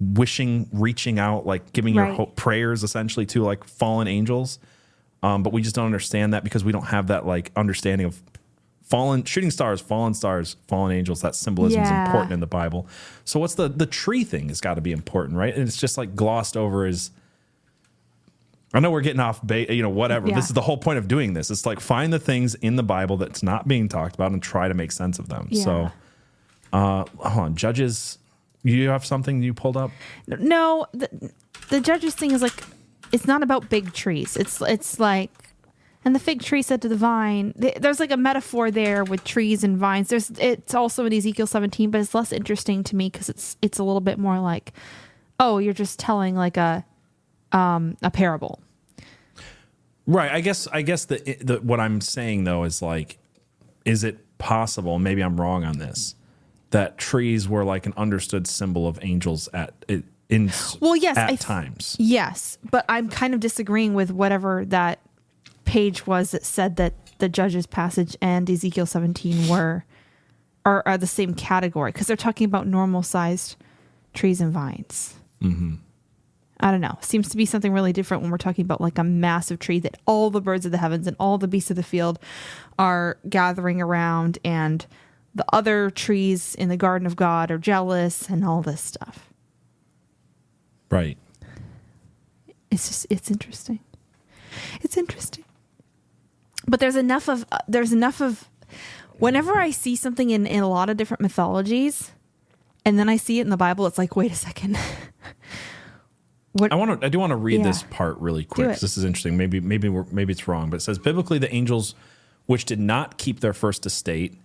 S2: wishing, reaching out, like giving your
S1: Right.
S2: hope, prayers essentially to like fallen angels. Um, but we just don't understand that because we don't have that like understanding of fallen shooting stars, fallen stars, fallen angels. That symbolism is important in the Bible. So what's the the tree thing has got to be important, right? And it's just like glossed over as. I know we're getting off, ba- you know, whatever.
S1: Yeah.
S2: This is the whole point of doing this. It's like find the things in the Bible that's not being talked about and try to make sense of them.
S1: Yeah.
S2: So, uh, hold on, Judges. You have something you pulled up?
S1: No, the, the judges thing is like it's not about big trees. It's it's like and the fig tree said to the vine. There's like a metaphor there with trees and vines. There's it's also in Ezekiel 17, but it's less interesting to me because it's it's a little bit more like, oh, you're just telling like a um a parable.
S2: Right. I guess. I guess the, the what I'm saying though is like, is it possible? Maybe I'm wrong on this. That trees were like an understood symbol of angels at in
S1: Well, yes,
S2: at
S1: I th-
S2: times.
S1: Yes, but I'm kind of disagreeing with whatever that page was that said that the judges passage and Ezekiel 17 were are, are the same category because they're talking about normal sized trees and vines. Mm-hmm. I don't know. Seems to be something really different when we're talking about like a massive tree that all the birds of the heavens and all the beasts of the field are gathering around, and the other trees in the garden of God are jealous and all this stuff.
S2: Right.
S1: it's just it's interesting it's interesting but there's enough of uh, there's enough of whenever i see something in, in a lot of different mythologies and then i see it in the bible it's like wait a second what
S2: I want to. I do want to read
S1: Yeah.
S2: this part really quick. This is interesting. Maybe maybe we're, maybe it's wrong, but it says biblically the angels, which did not keep their first estate,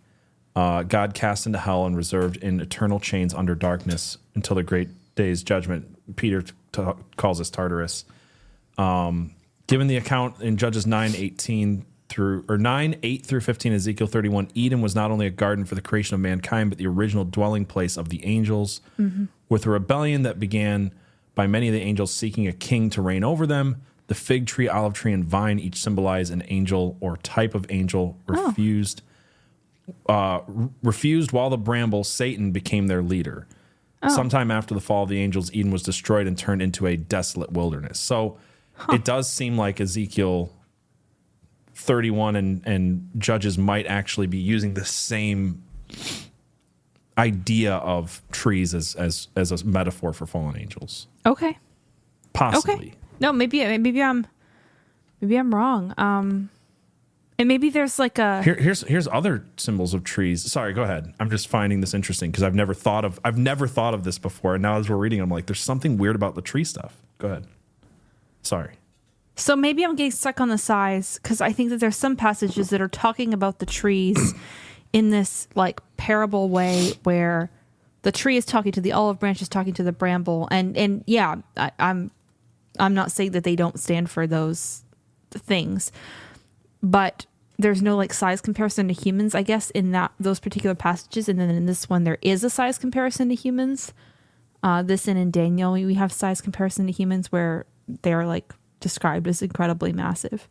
S2: uh, God cast into hell and reserved in eternal chains under darkness until the great day's judgment. Peter t- calls this Tartarus. Um, given the account in Judges nine eighteen through or nine eight through fifteen, Ezekiel thirty one, Eden was not only a garden for the creation of mankind, but the original dwelling place of the angels. With a rebellion that began by many of the angels seeking a king to reign over them, the fig tree, olive tree, and vine each symbolize an angel or type of angel refused. Uh, refused while the bramble Satan became their leader. Sometime after the fall of the angels, Eden was destroyed and turned into a desolate wilderness. So it does seem like Ezekiel 31 and, and Judges might actually be using the same idea of trees as, as, as a metaphor for fallen angels.
S1: okay
S2: Possibly.
S1: okay no maybe maybe i'm maybe i'm wrong um and maybe there's like a
S2: Here, here's here's other symbols of trees. Sorry, go ahead. I'm just finding this interesting because I've never thought of I've never thought of this before. And now as we're reading, I'm like, there's something weird about the tree stuff. Go ahead. Sorry.
S1: So maybe I'm getting stuck on the size because I think that there's some passages that are talking about the trees in this like parable way where the tree is talking to the olive branch is talking to the bramble and and yeah I, I'm I'm not saying that they don't stand for those things but there's no like size comparison to humans, I guess, in that those particular passages, and then in this one there is a size comparison to humans. Uh, this and in Daniel we have size comparison to humans where they're like described as incredibly massive.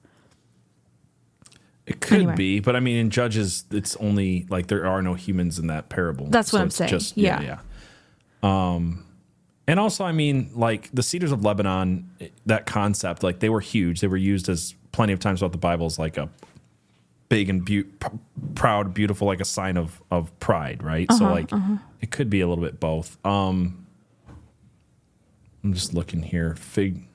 S2: It could
S1: Anyway.
S2: be, but I mean, in Judges, it's only like there are no humans in that parable.
S1: That's what I'm saying.
S2: yeah,
S1: Yeah.
S2: yeah. Um, and also, I mean, like the cedars of Lebanon, that concept, like they were huge. They were used as plenty of times throughout the Bible as like a big and p- proud, beautiful, like a sign of of pride, right? so, like, it could be a little bit both. Um, I'm just looking here. Fig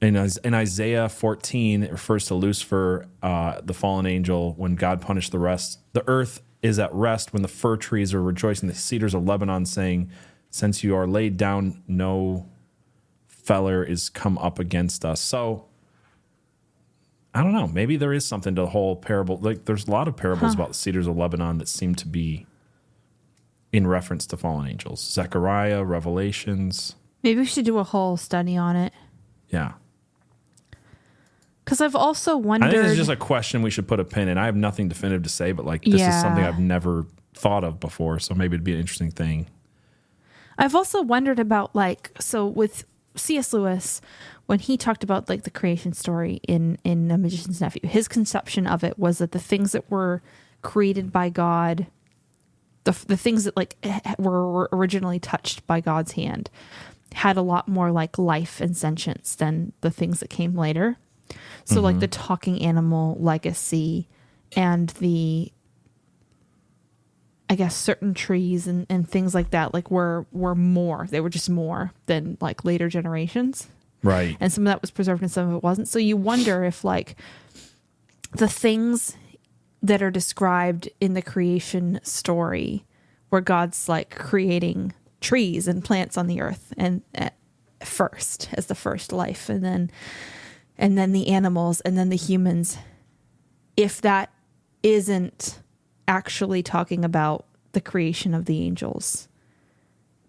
S2: in, in Isaiah 14, it refers to Lucifer, uh, the fallen angel, when God punished the rest. The earth is at rest when the fir trees are rejoicing, the cedars of Lebanon saying, Since you are laid down, no feller is come up against us. So I don't know. Maybe there is something to the whole parable. Like there's a lot of parables about the cedars of Lebanon that seem to be in reference to fallen angels. Zechariah, Revelations.
S1: Maybe we should do a whole study on it
S2: Yeah.
S1: because I've also wondered.
S2: I think this is just a question we should put a pin in. I have nothing definitive to say, but like this is something I've never thought of before, so maybe it'd be an interesting thing.
S1: I've also wondered about like so with C.S. Lewis when he talked about like the creation story in in A Magician's Nephew. His conception of it was that the things that were created by God, the the things that like eh, were, were originally touched by God's hand, had a lot more like life and sentience than the things that came later. So like the talking animal legacy and the I guess certain trees and, and things like that like were were more. They were just more than like later generations.
S2: Right.
S1: And some of that was preserved and some of it wasn't. So you wonder if like the things that are described in the creation story where God's like creating trees and plants on the earth and uh, first as the first life and then and then the animals and then the humans if that isn't actually talking about the creation of the angels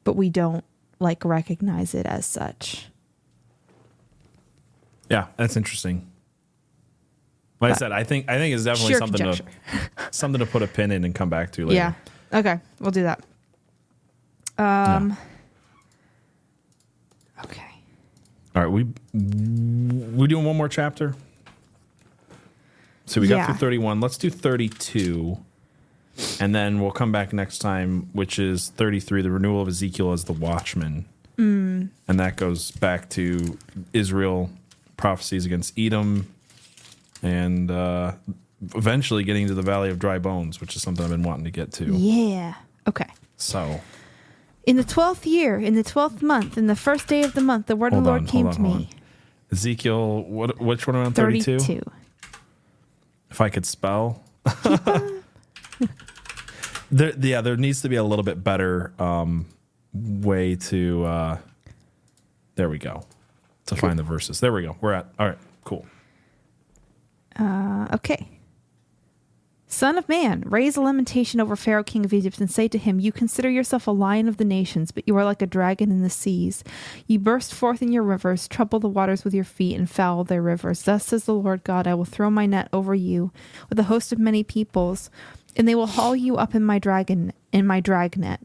S1: but we don't like recognize it as such
S2: Yeah, that's interesting. Like I
S1: But-
S2: said, I think I think it's definitely something
S1: conjecture.
S2: to something to put a pin in and come back to later.
S1: Yeah. Okay. We'll do that. Um. Okay.
S2: All right, we we doing one more chapter. So we got
S1: Yeah.
S2: through 31. Let's do 32. And then we'll come back next time, which is 33, the renewal of Ezekiel as the watchman.
S1: Mm.
S2: And that goes back to Israel prophecies against Edom and uh, eventually getting to the Valley of Dry Bones, which is something I've been wanting to get to.
S1: Yeah. Okay.
S2: So,
S1: In the twelfth year, in the twelfth month, in the first day of the month, the word of the Lord
S2: on,
S1: came
S2: hold
S1: to
S2: on,
S1: me.
S2: Ezekiel, what which one am I on 32?
S1: Thirty-two.
S2: if I could spell. there, yeah, there needs to be a little bit better um, way to. Uh, there we go. To find the verses. There we go. We're at. All right. Cool.
S1: Uh, okay. Son of man, raise a lamentation over Pharaoh, king of Egypt, and say to him, You consider yourself a lion of the nations, but you are like a dragon in the seas. You burst forth in your rivers, trouble the waters with your feet, and foul their rivers. Thus says the Lord God, I will throw my net over you with a host of many peoples, and they will haul you up in my dragon, in my dragnet.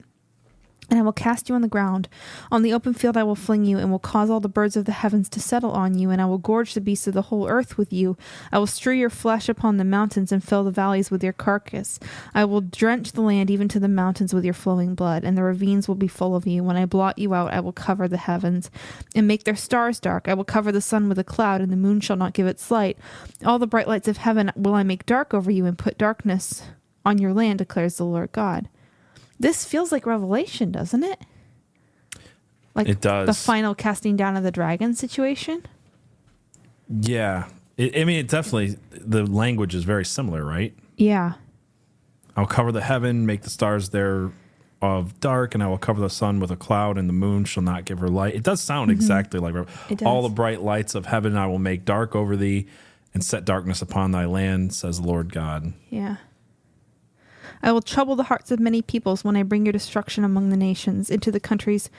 S1: And I will cast you on the ground. On the open field I will fling you, and will cause all the birds of the heavens to settle on you, and I will gorge the beasts of the whole earth with you. I will strew your flesh upon the mountains, and fill the valleys with your carcass. I will drench the land even to the mountains with your flowing blood, and the ravines will be full of you. When I blot you out, I will cover the heavens, and make their stars dark. I will cover the sun with a cloud, and the moon shall not give its light. All the bright lights of heaven will I make dark over you, and put darkness on your land, declares the Lord God. This feels like Revelation, doesn't it? Like
S2: It does.
S1: the final casting down of the dragon situation.
S2: Yeah. It, I mean, it definitely, the language is very similar, right?
S1: Yeah.
S2: I'll cover the heaven, make the stars there of dark, and I will cover the sun with a cloud, and the moon shall not give her light. It does sound exactly like
S1: Mm-hmm.
S2: All the bright lights of heaven I will make dark over thee, and set darkness upon thy land, says the Lord God.
S1: Yeah. I will trouble the hearts of many peoples when I bring your destruction among the nations into the countries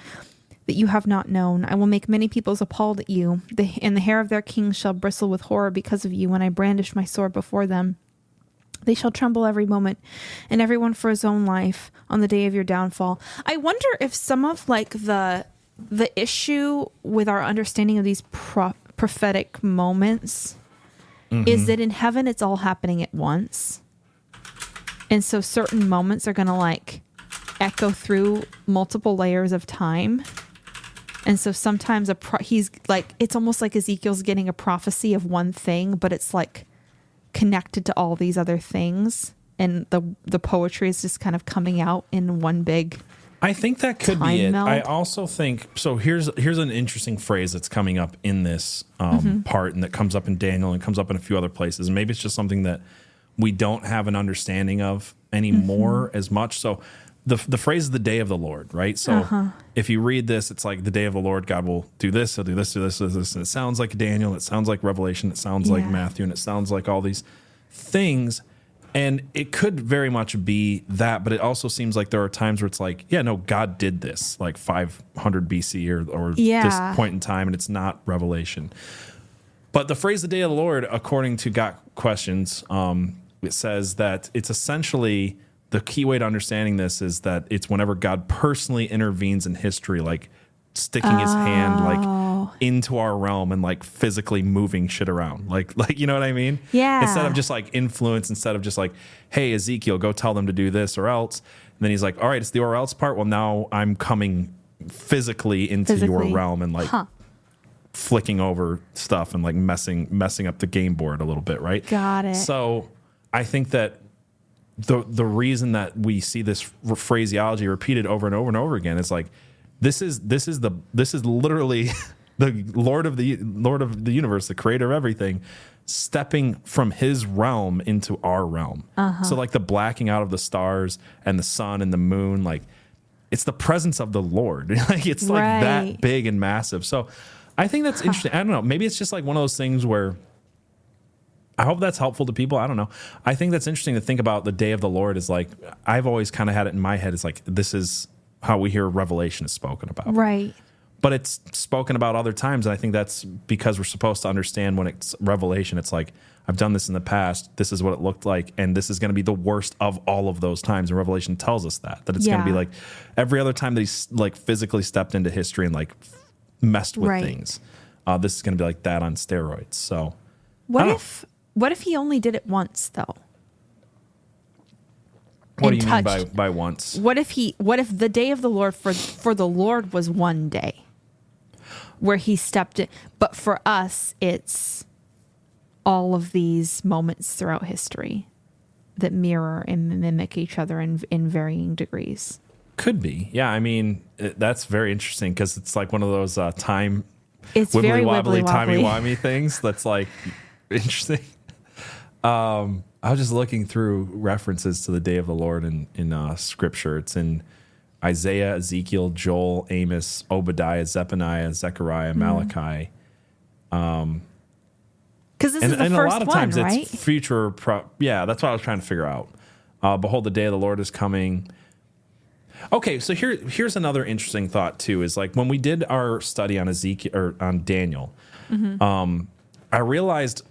S1: that you have not known. I will make many peoples appalled at you, the, and the hair of their kings shall bristle with horror because of you when I brandish my sword before them. They shall tremble every moment, and everyone for his own life on the day of your downfall. I wonder if some of like the the issue with our understanding of these pro- prophetic moments mm-hmm. is that in heaven it's all happening at once, and so certain moments are going to like echo through multiple layers of time. And so sometimes a pro- he's like it's almost like Ezekiel's getting a prophecy of one thing, but it's like connected to all these other things and the the poetry is just kind of coming out in one big
S2: I think that could be it.
S1: meld.
S2: I also think so. Here's here's an interesting phrase that's coming up in this um,
S1: Mm-hmm.
S2: part, and that comes up in Daniel and comes up in a few other places. And maybe it's just something that we don't have an understanding of anymore
S1: Mm-hmm.
S2: as much. So the the phrase the day of the Lord, right? So
S1: Uh-huh.
S2: if you read this, it's like the day of the Lord, God will do this, He'll do this, do this, do this. And it sounds like Daniel, it sounds like Revelation, it sounds like Matthew, and it sounds like all these things. And it could very much be that, but it also seems like there are times where it's like, yeah, no, God did this like 500 BC or, or
S1: Yeah.
S2: this point in time, and it's not Revelation. But the phrase "the day of the Lord," according to Got Questions, um, it says that it's essentially the key way to understanding this is that it's whenever God personally intervenes in history, like sticking his hand like oh. into our realm and like physically moving shit around, like like you know what I mean?
S1: Yeah.
S2: Instead of just like influence, instead of just like, hey Ezekiel, go tell them to do this or else. And then he's like, all right, it's the or else part. Well, now I'm coming physically into
S1: Physically.
S2: your realm and like
S1: Huh.
S2: flicking over stuff and like messing messing up the game board a little bit, right?
S1: Got it.
S2: So I think that the the reason that we see this phraseology repeated over and over and over again is like this is this is the this is literally the Lord of the Lord of the universe, the creator of everything, stepping from his realm into our realm.
S1: Uh-huh.
S2: So like the blacking out of the stars and the sun and the moon, like it's the presence of the Lord. like it's like that big and massive. So I think that's interesting. I don't know. Maybe it's just like one of those things where I hope that's helpful to people. I don't know. I think that's interesting to think about the day of the Lord is like I've always kind of had it in my head is like this is how we hear Revelation is spoken about.
S1: right
S2: But it's spoken about other times and I think that's because we're supposed to understand when it's Revelation it's like I've done this in the past. This is what it looked like and this is going to be the worst of all of those times and Revelation tells us that that it's going to be like every other time that he's like physically stepped into history and like messed with
S1: Right.
S2: things. Uh, this is going to be like that on steroids. So
S1: what
S2: don't know.
S1: What if he only did it once though
S2: what do you mean by by once?
S1: what if he what if the day of the lord for for the lord was one day where he stepped in but for us it's all of these moments throughout history that mirror and mimic each other in in varying degrees
S2: Could be. Yeah, I mean, it, that's very interesting because it's like one of those uh, time
S1: it's
S2: wibbly
S1: very
S2: wobbly, timey wimey things that's like interesting. Um, I was just looking through references to the day of the Lord in, in uh, scripture. It's in Isaiah, Ezekiel, Joel, Amos, Obadiah, Zephaniah, Zechariah,
S1: Hmm.
S2: Malachi.
S1: because this
S2: and,
S1: is the
S2: and a lot of
S1: one
S2: times
S1: right
S2: it's future pro- yeah that's what i was trying to figure out uh, behold the day of the lord is coming okay so here here's another interesting thought too is like when we did our study on ezekiel or on daniel
S1: Mm-hmm.
S2: um, i realized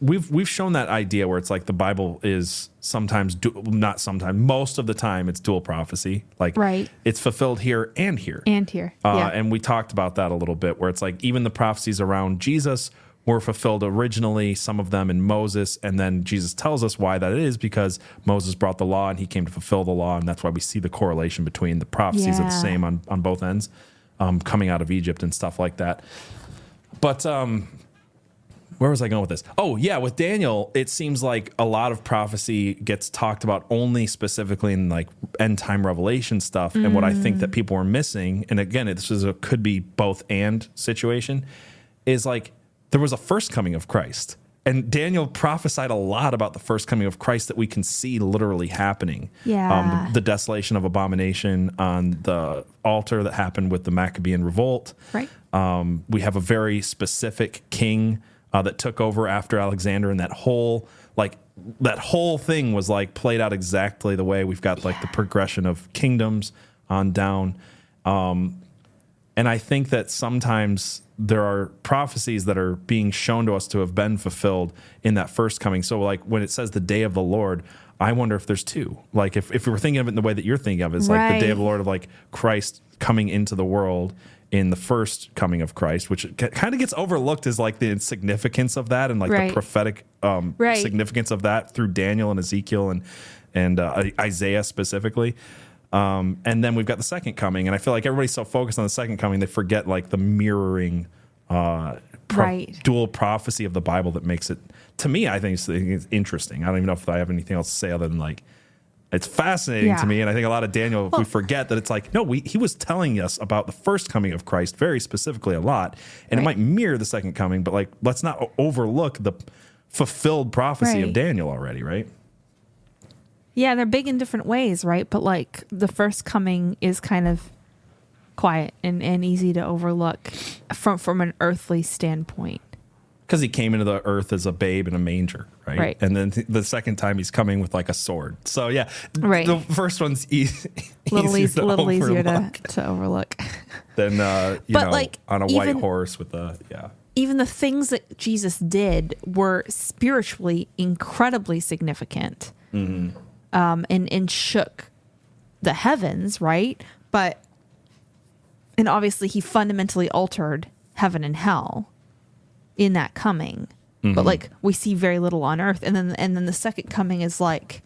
S2: we've we've shown that idea where it's like the bible is sometimes du- not sometimes most of the time it's dual prophecy like
S1: Right.
S2: it's fulfilled here and here
S1: and here
S2: uh,
S1: yeah
S2: And we talked about that a little bit, where it's like even the prophecies around Jesus were fulfilled originally, some of them in Moses. And then Jesus tells us why that is because Moses brought the law and he came to fulfill the law. And that's why we see the correlation between the prophecies are the same on, on both ends, um, coming out of Egypt and stuff like that. But um, where was I going with this? Oh, yeah, with Daniel, it seems like a lot of prophecy gets talked about only specifically in like end time revelation stuff. And what I think that people are missing, and again, this is a could be both and situation, is like there was a first coming of Christ. And Daniel prophesied a lot about the first coming of Christ that we can see literally happening.
S1: Yeah.
S2: Um, the desolation of abomination on the altar that happened with the Maccabean revolt.
S1: Right.
S2: Um, we have a very specific king uh, that took over after Alexander, and that whole like that whole thing was like played out exactly the way we've got like the progression of kingdoms on down. Um, and I think that sometimes there are prophecies that are being shown to us to have been fulfilled in that first coming. So, like when it says the day of the Lord, I wonder if there's two. Like if, if we're thinking of it in the way that you're thinking of it, it's like the day of the Lord of like Christ coming into the world in the first coming of Christ, which kind of gets overlooked as like the insignificance of that and like
S1: Right.
S2: the prophetic um,
S1: Right.
S2: significance of that through Daniel and Ezekiel and and uh, Isaiah specifically. Um, and then we've got the second coming, and I feel like everybody's so focused on the second coming they forget like the mirroring uh, pro-
S1: Right.
S2: dual prophecy of the Bible that makes it to me. I think it's, it's interesting. I don't even know if I have anything else to say other than like it's fascinating
S1: Yeah.
S2: to me, and I think a lot of Daniel we forget that it's like no, we he was telling us about the first coming of Christ very specifically a lot, and it might mirror the second coming, but like let's not overlook the fulfilled prophecy of Daniel already, right?
S1: Yeah, they're big in different ways, right? But like the first coming is kind of quiet and, and easy to overlook from from an earthly standpoint.
S2: Because he came into the earth as a babe in a manger, right?
S1: Right.
S2: And then th- the second time he's coming with like a sword. So yeah,
S1: Right.
S2: The first one's e-
S1: Little,
S2: easier to
S1: little easier to,
S2: overlook
S1: to overlook.
S2: than uh, you
S1: But,
S2: know
S1: like,
S2: on a white
S1: even-
S2: horse with a yeah.
S1: Even the things that Jesus did were spiritually incredibly significant,
S2: Mm-hmm.
S1: um, and and shook the heavens, right? But and obviously he fundamentally altered heaven and hell in that coming.
S2: Mm-hmm.
S1: But like we see very little on earth, and then and then the second coming is like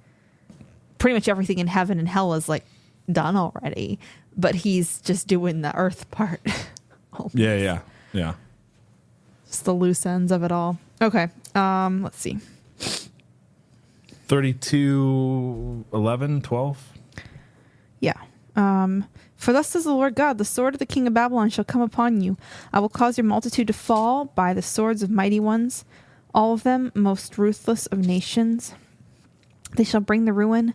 S1: pretty much everything in heaven and hell is like done already. But he's just doing the earth part.
S2: Yeah, yeah, yeah.
S1: just the loose ends of it all. Okay. Um, let's see.
S2: 32, 11, 12.
S1: Yeah. Um, for thus says the Lord God, the sword of the king of Babylon shall come upon you. I will cause your multitude to fall by the swords of mighty ones, all of them most ruthless of nations. They shall bring the ruin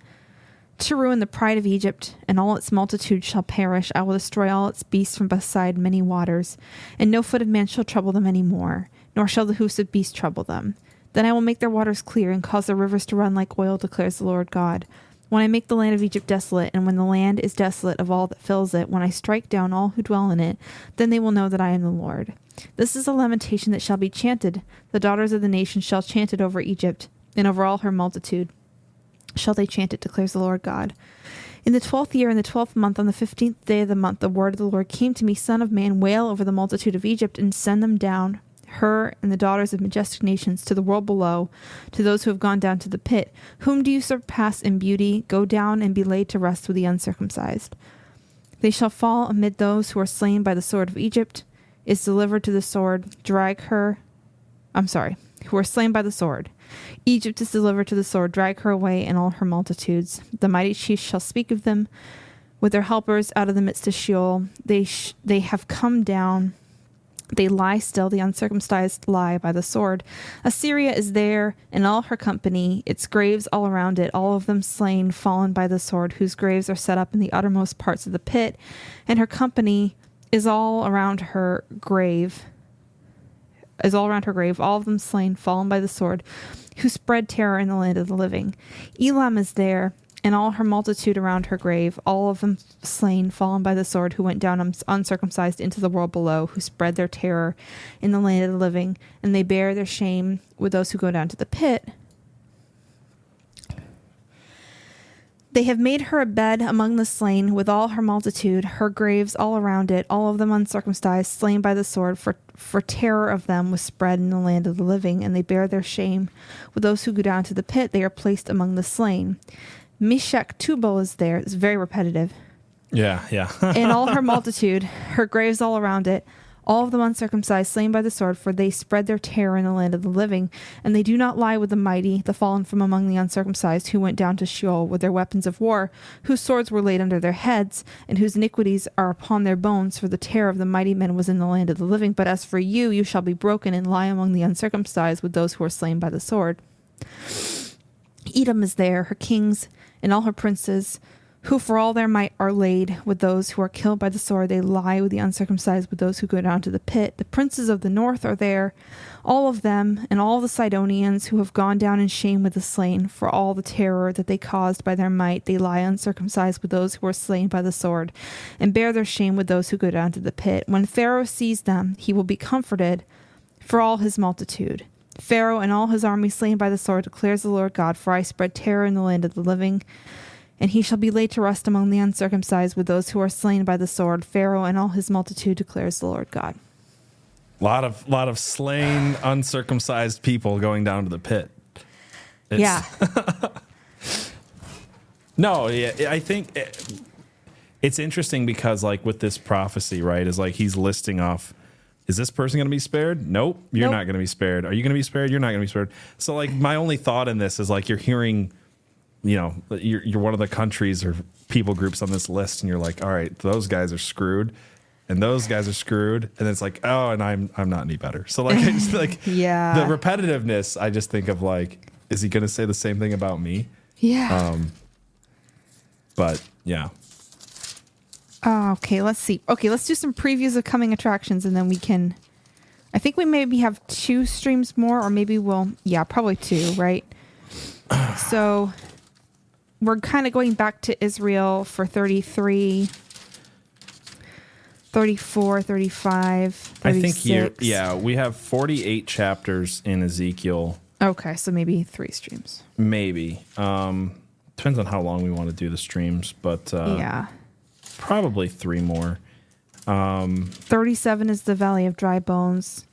S1: to ruin the pride of Egypt, and all its multitude shall perish. I will destroy all its beasts from beside many waters, and no foot of man shall trouble them any more, nor shall the hoofs of beasts trouble them. Then I will make their waters clear, and cause their rivers to run like oil, declares the Lord God. When I make the land of Egypt desolate, and when the land is desolate of all that fills it, when I strike down all who dwell in it, then they will know that I am the Lord. This is a lamentation that shall be chanted. The daughters of the nations shall chant it over Egypt, and over all her multitude shall they chant it, declares the Lord God. In the twelfth year, in the twelfth month, on the fifteenth day of the month, the word of the Lord came to me, Son of man, wail over the multitude of Egypt, and send them down, her and the daughters of majestic nations, to the world below, to those who have gone down to the pit. Whom do you surpass in beauty? Go down and be laid to rest with the uncircumcised. They shall fall amid those who are slain by the sword of Egypt, is delivered to the sword, drag her. I'm sorry, who are slain by the sword. Egypt is delivered to the sword, drag her away and all her multitudes. The mighty chiefs shall speak of them with their helpers out of the midst of Sheol. They, sh- they have come down. They lie still, the uncircumcised lie by the sword. Assyria is there, and all her company, its graves all around it, all of them slain, fallen by the sword, whose graves are set up in the uttermost parts of the pit, and her company is all around her grave is all around her grave, all of them slain, fallen by the sword, who spread terror in the land of the living. Elam is there, and all her multitude around her grave, all of them slain, fallen by the sword, who went down uncircumcised into the world below, who spread their terror in the land of the living, and they bear their shame with those who go down to the pit. They have made her a bed among the slain with all her multitude, her graves all around it, all of them uncircumcised, slain by the sword, for, for terror of them was spread in the land of the living, and they bear their shame. With those who go down to the pit, they are placed among the slain. Meshech Tubal is there. It's very repetitive.
S2: Yeah, yeah.
S1: And all her multitude, her graves all around it, all of them uncircumcised, slain by the sword, for they spread their terror in the land of the living. And they do not lie with the mighty, the fallen from among the uncircumcised, who went down to Sheol with their weapons of war, whose swords were laid under their heads, and whose iniquities are upon their bones, for the terror of the mighty men was in the land of the living. But as for you, you shall be broken and lie among the uncircumcised with those who are slain by the sword. Edom is there, her kings and all her princes, who for all their might are laid with those who are killed by the sword. They lie with the uncircumcised, with those who go down to the pit. The princes of the north are there, all of them, and all the Sidonians who have gone down in shame with the slain. For all the terror that they caused by their might, they lie uncircumcised with those who are slain by the sword, and bear their shame with those who go down to the pit. When Pharaoh sees them, he will be comforted for all his multitude. Pharaoh and all his army slain by the sword declares the Lord God, for I spread terror in the land of the living and he shall be laid to rest among the uncircumcised with those who are slain by the sword. Pharaoh and all his multitude declares the Lord God.
S2: A lot of lot of slain uncircumcised people going down to the pit. It's-
S1: yeah.
S2: No, yeah, I think it, it's interesting because like with this prophecy, right, is like he's listing off is this person going to be spared? Nope, you're
S1: Nope.
S2: not going to be spared. Are you going to be spared? You're not going to be spared. So like my only thought in this is like you're hearing you know, you're you're one of the countries or people groups on this list and you're like, "All right, those guys are screwed." And those guys are screwed, and it's like, oh, and I'm I'm not any better. So like, I just like
S1: Yeah.
S2: the repetitiveness. I just think of like, is he going to say the same thing about me?
S1: Yeah.
S2: Um, But yeah,
S1: Oh, okay, let's see. Okay, let's do some previews of coming attractions and then we can I think we maybe have two streams more or maybe we'll yeah, probably two, right? So we're kind of going back to Israel for 33 34, 35, 36.
S2: I think you yeah, we have 48 chapters in Ezekiel,
S1: Okay, so maybe three streams.
S2: maybe. Um, depends on how long we want to do the streams, but uh,
S1: yeah.
S2: Probably three more.
S1: Um, 37 is the Valley of Dry Bones.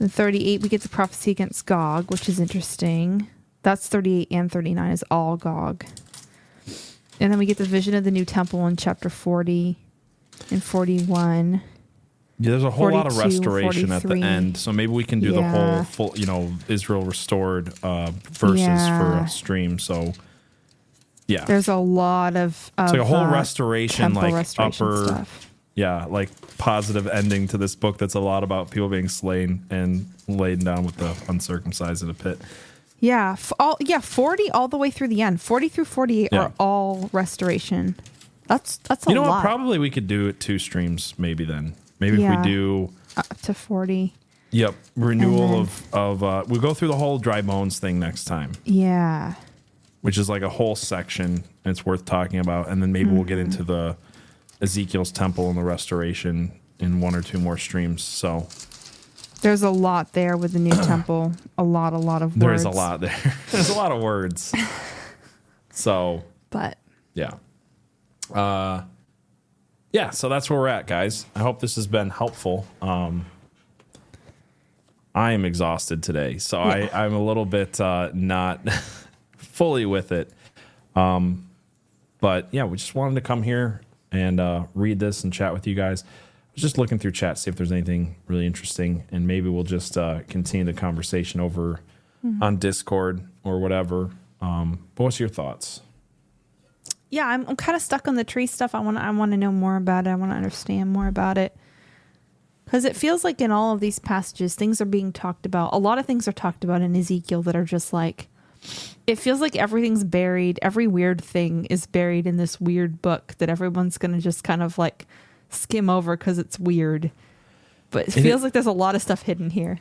S1: And 38, we get the prophecy against Gog, which is interesting. That's 38 and 39 is all Gog. And then we get the vision of the new temple in chapter 40 and 41.
S2: Yeah, there's a whole lot of
S1: 42,
S2: restoration at the end, so maybe we can do the whole full, you know, Israel restored uh, verses for a stream. So yeah,
S1: There's a lot of, of
S2: it's like a whole
S1: uh,
S2: restoration, like
S1: restoration
S2: upper,
S1: stuff.
S2: yeah, like positive ending to this book. That's a lot about people being slain and laid down with the uncircumcised in a pit.
S1: Yeah, f- all yeah, 40 all the way through the end. 40 through 48
S2: Yeah.
S1: are all restoration. That's that's a
S2: you know
S1: lot.
S2: what? Probably we could do it two streams, maybe then. Maybe
S1: Yeah.
S2: if we do
S1: up to 40.
S2: Yep, renewal
S1: then-
S2: of of uh, we'll go through the whole dry bones thing next time,
S1: Yeah.
S2: Which is like a whole section and it's worth talking about, and then maybe we'll get into the Ezekiel's temple and the restoration in one or two more streams. So
S1: There's a lot there with the new temple. A lot, a lot of words.
S2: there is a lot there. There's a lot of words. So
S1: But
S2: yeah, uh, yeah. So that's where we're at, guys. I hope this has been helpful. Um, I am exhausted today, so
S1: Yeah.
S2: I, I'm a little bit uh, not fully with it. Um, but yeah, we just wanted to come here and uh, read this and chat with you guys. I was just looking through chat, see if there's anything really interesting, and maybe we'll just uh, continue the conversation over on Discord or whatever. Um, but what's your thoughts?
S1: yeah, I'm, I'm kind of stuck on the tree stuff. I want I want to know more about it. I want to understand more about it. Because it feels like in all of these passages, things are being talked about. A lot of things are talked about in Ezekiel that are just like, it feels like everything's buried. Every weird thing is buried in this weird book that everyone's going to just kind of like skim over because it's weird. But it
S2: It-
S1: feels like there's a lot of stuff hidden here.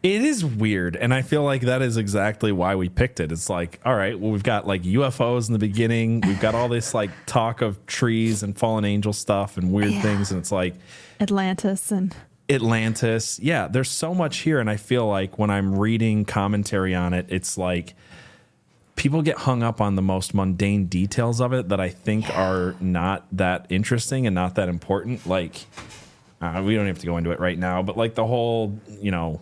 S2: It is weird, and I feel like that is exactly why we picked it. It's like, all right, well, we've got like UFOs in the beginning. We've got all this like talk of trees and fallen angel stuff and weird
S1: Yeah.
S2: things, and it's like
S1: Atlantis and
S2: Atlantis. Yeah, there's so much here, and I feel like when I'm reading commentary on it, it's like people get hung up on the most mundane details of it that I think are not that interesting and not that important. Like, uh, we don't have to go into it right now, but like the whole, you know,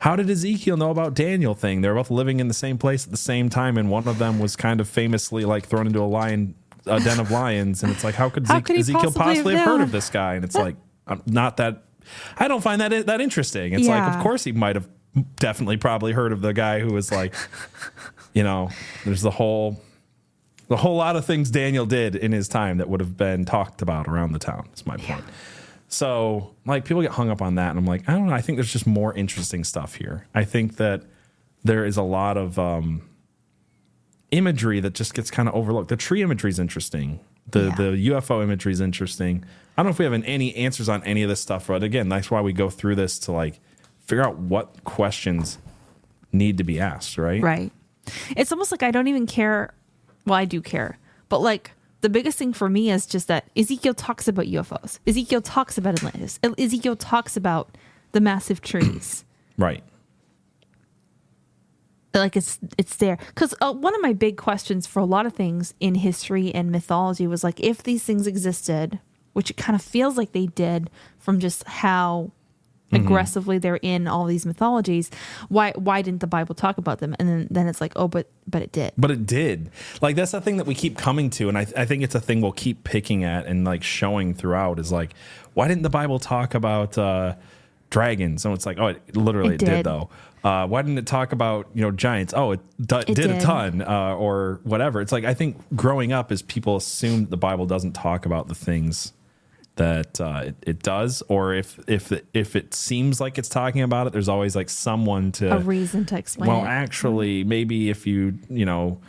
S2: how did Ezekiel know about Daniel thing? They're both living in the same place at the same time, and one of them was kind of famously like thrown into a lion, a den of lions, and it's like, how could,
S1: How
S2: Ezek-
S1: could
S2: Ezekiel
S1: possibly
S2: possibly,
S1: have
S2: have heard of this guy? And it's like, I'm not that. I don't find that that interesting. It's like, of course, he might have definitely probably heard of the guy who was like, you know, there's the whole. The whole lot of things Daniel did in his time that would have been talked about around the town. Is my point. So, like, people get hung up on that, and I'm like, I don't know. I think there's just more interesting stuff here. I think that there is a lot of, um, imagery that just gets kind of overlooked. The tree imagery is interesting. The
S1: Yeah.
S2: the UFO imagery is interesting. I don't know if we have any answers on any of this stuff, but again, that's why we go through this to like figure out what questions need to be asked, right?
S1: Right. It's almost like I don't even care. Well, I do care, but like the biggest thing for me is just that Ezekiel talks about UFOs. Ezekiel talks about Atlantis. Ezekiel talks about the massive trees.
S2: Right.
S1: like it's it's there because uh, one of my big questions for a lot of things in history and mythology was like if these things existed which it kind of feels like they did from just how aggressively they're in all these mythologies why why didn't the bible talk about them and then, then it's like oh but but it did
S2: But it did. Like that's the thing that we keep coming to, and I, I think it's a thing we'll keep picking at and like showing throughout. Is like, why didn't the Bible talk about uh, dragons? And it's like, oh, it literally
S1: It
S2: did,
S1: did.
S2: though. Uh, why didn't it talk about you know giants? Oh, it, do-
S1: It
S2: did, a ton, uh, or whatever. It's like I think growing up is people assume the Bible doesn't talk about the things that uh, it, it does, or if if it, if it seems like it's talking about it, there's always like someone to
S1: a reason to explain
S2: well,
S1: it
S2: actually, maybe if you, you know,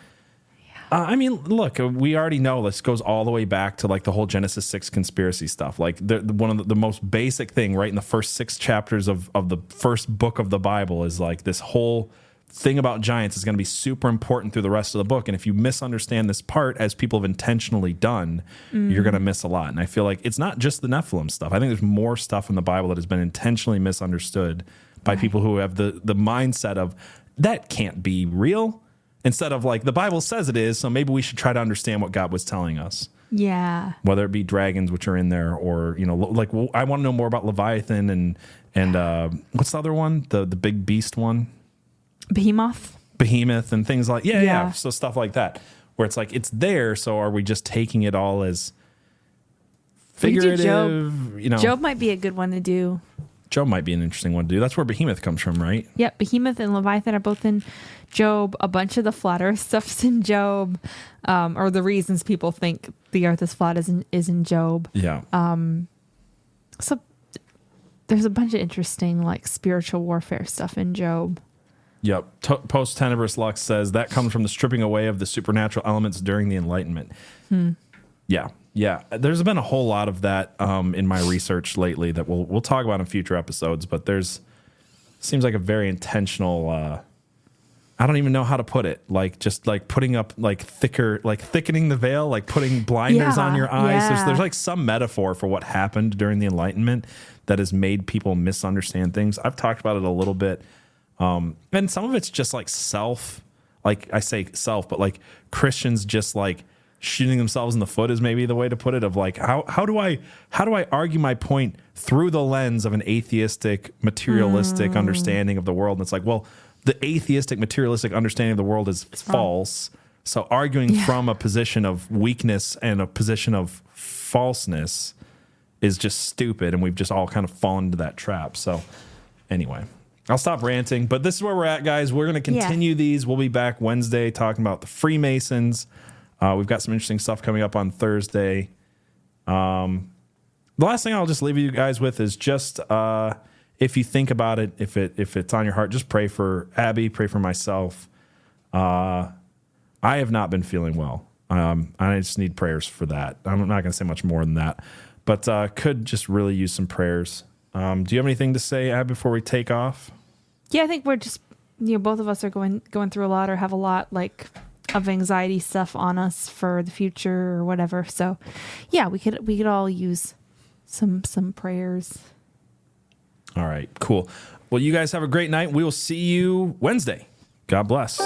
S2: uh, I mean, look, uh, we already know this goes all the way back to like the whole Genesis six conspiracy stuff. Like the, the one of the, the most basic thing, right in the first six chapters of of the first book of the Bible is like this whole thing about giants is going to be super important through the rest of the book. And if you misunderstand this part, as people have intentionally done, you're going to miss a lot. And I feel like it's not just the Nephilim stuff. I think there's more stuff in the Bible that has been intentionally misunderstood by people who have the the mindset of that can't be real instead of like the bible says it is so maybe we should try to understand what god was telling us
S1: yeah
S2: whether it be dragons which are in there or you know like well, i want to know more about leviathan and and uh what's the other one the the big beast one
S1: behemoth
S2: behemoth and things like yeah, yeah
S1: Yeah.
S2: so stuff like that where it's like it's there so are we just taking it all as figurative
S1: Job.
S2: you know
S1: job might be a good one to do
S2: job might be an interesting one to do that's where behemoth comes from right
S1: Yep, Behemoth and Leviathan are both in Job. A bunch of the flat Earth stuff's in Job, um, or the reasons people think the Earth is flat is in, is in Job.
S2: yeah
S1: So there's a bunch of interesting like spiritual warfare stuff in Job.
S2: Yep. To- Post Tenebris Lux says that comes from the stripping away of the supernatural elements during the Enlightenment. Yeah. Yeah. There's been a whole lot of that um, in my research lately that we'll we'll talk about in future episodes, but there's seems like a very intentional uh I don't even know how to put it. Like just like putting up like thicker like thickening the veil, like putting blinders
S1: Yeah,
S2: on your eyes. There's there's like some metaphor for what happened during the Enlightenment that has made people misunderstand things. I've talked about it a little bit Um, and some of it's just like self like i say self but like christians just like shooting themselves in the foot is maybe the way to put it of like how, how do i how do i argue my point through the lens of an atheistic materialistic understanding of the world? And it's like well the atheistic materialistic understanding of the world is false. so arguing from a position of weakness and a position of falseness is just stupid and we've just all kind of fallen into that trap. So anyway i'll stop ranting but this is where we're at guys we're going to
S1: Yeah.
S2: continue these we'll be back wednesday talking about the freemasons uh, we've got some interesting stuff coming up on thursday um, the last thing i'll just leave you guys with is just uh, if you think about it if it if it's on your heart just pray for abby pray for myself uh, I have not been feeling well. Um, I just need prayers for that. I'm not going to say much more than that, but uh, could just really use some prayers. Um, do you have anything to say, Ab, before we take off?
S1: Yeah, I think we're just you know both of us are going going through a lot or have a lot like of anxiety stuff on us for the future or whatever. So yeah, we could we could all use some some prayers.
S2: All right, cool. Well, you guys have a great night. We will see you Wednesday. God bless.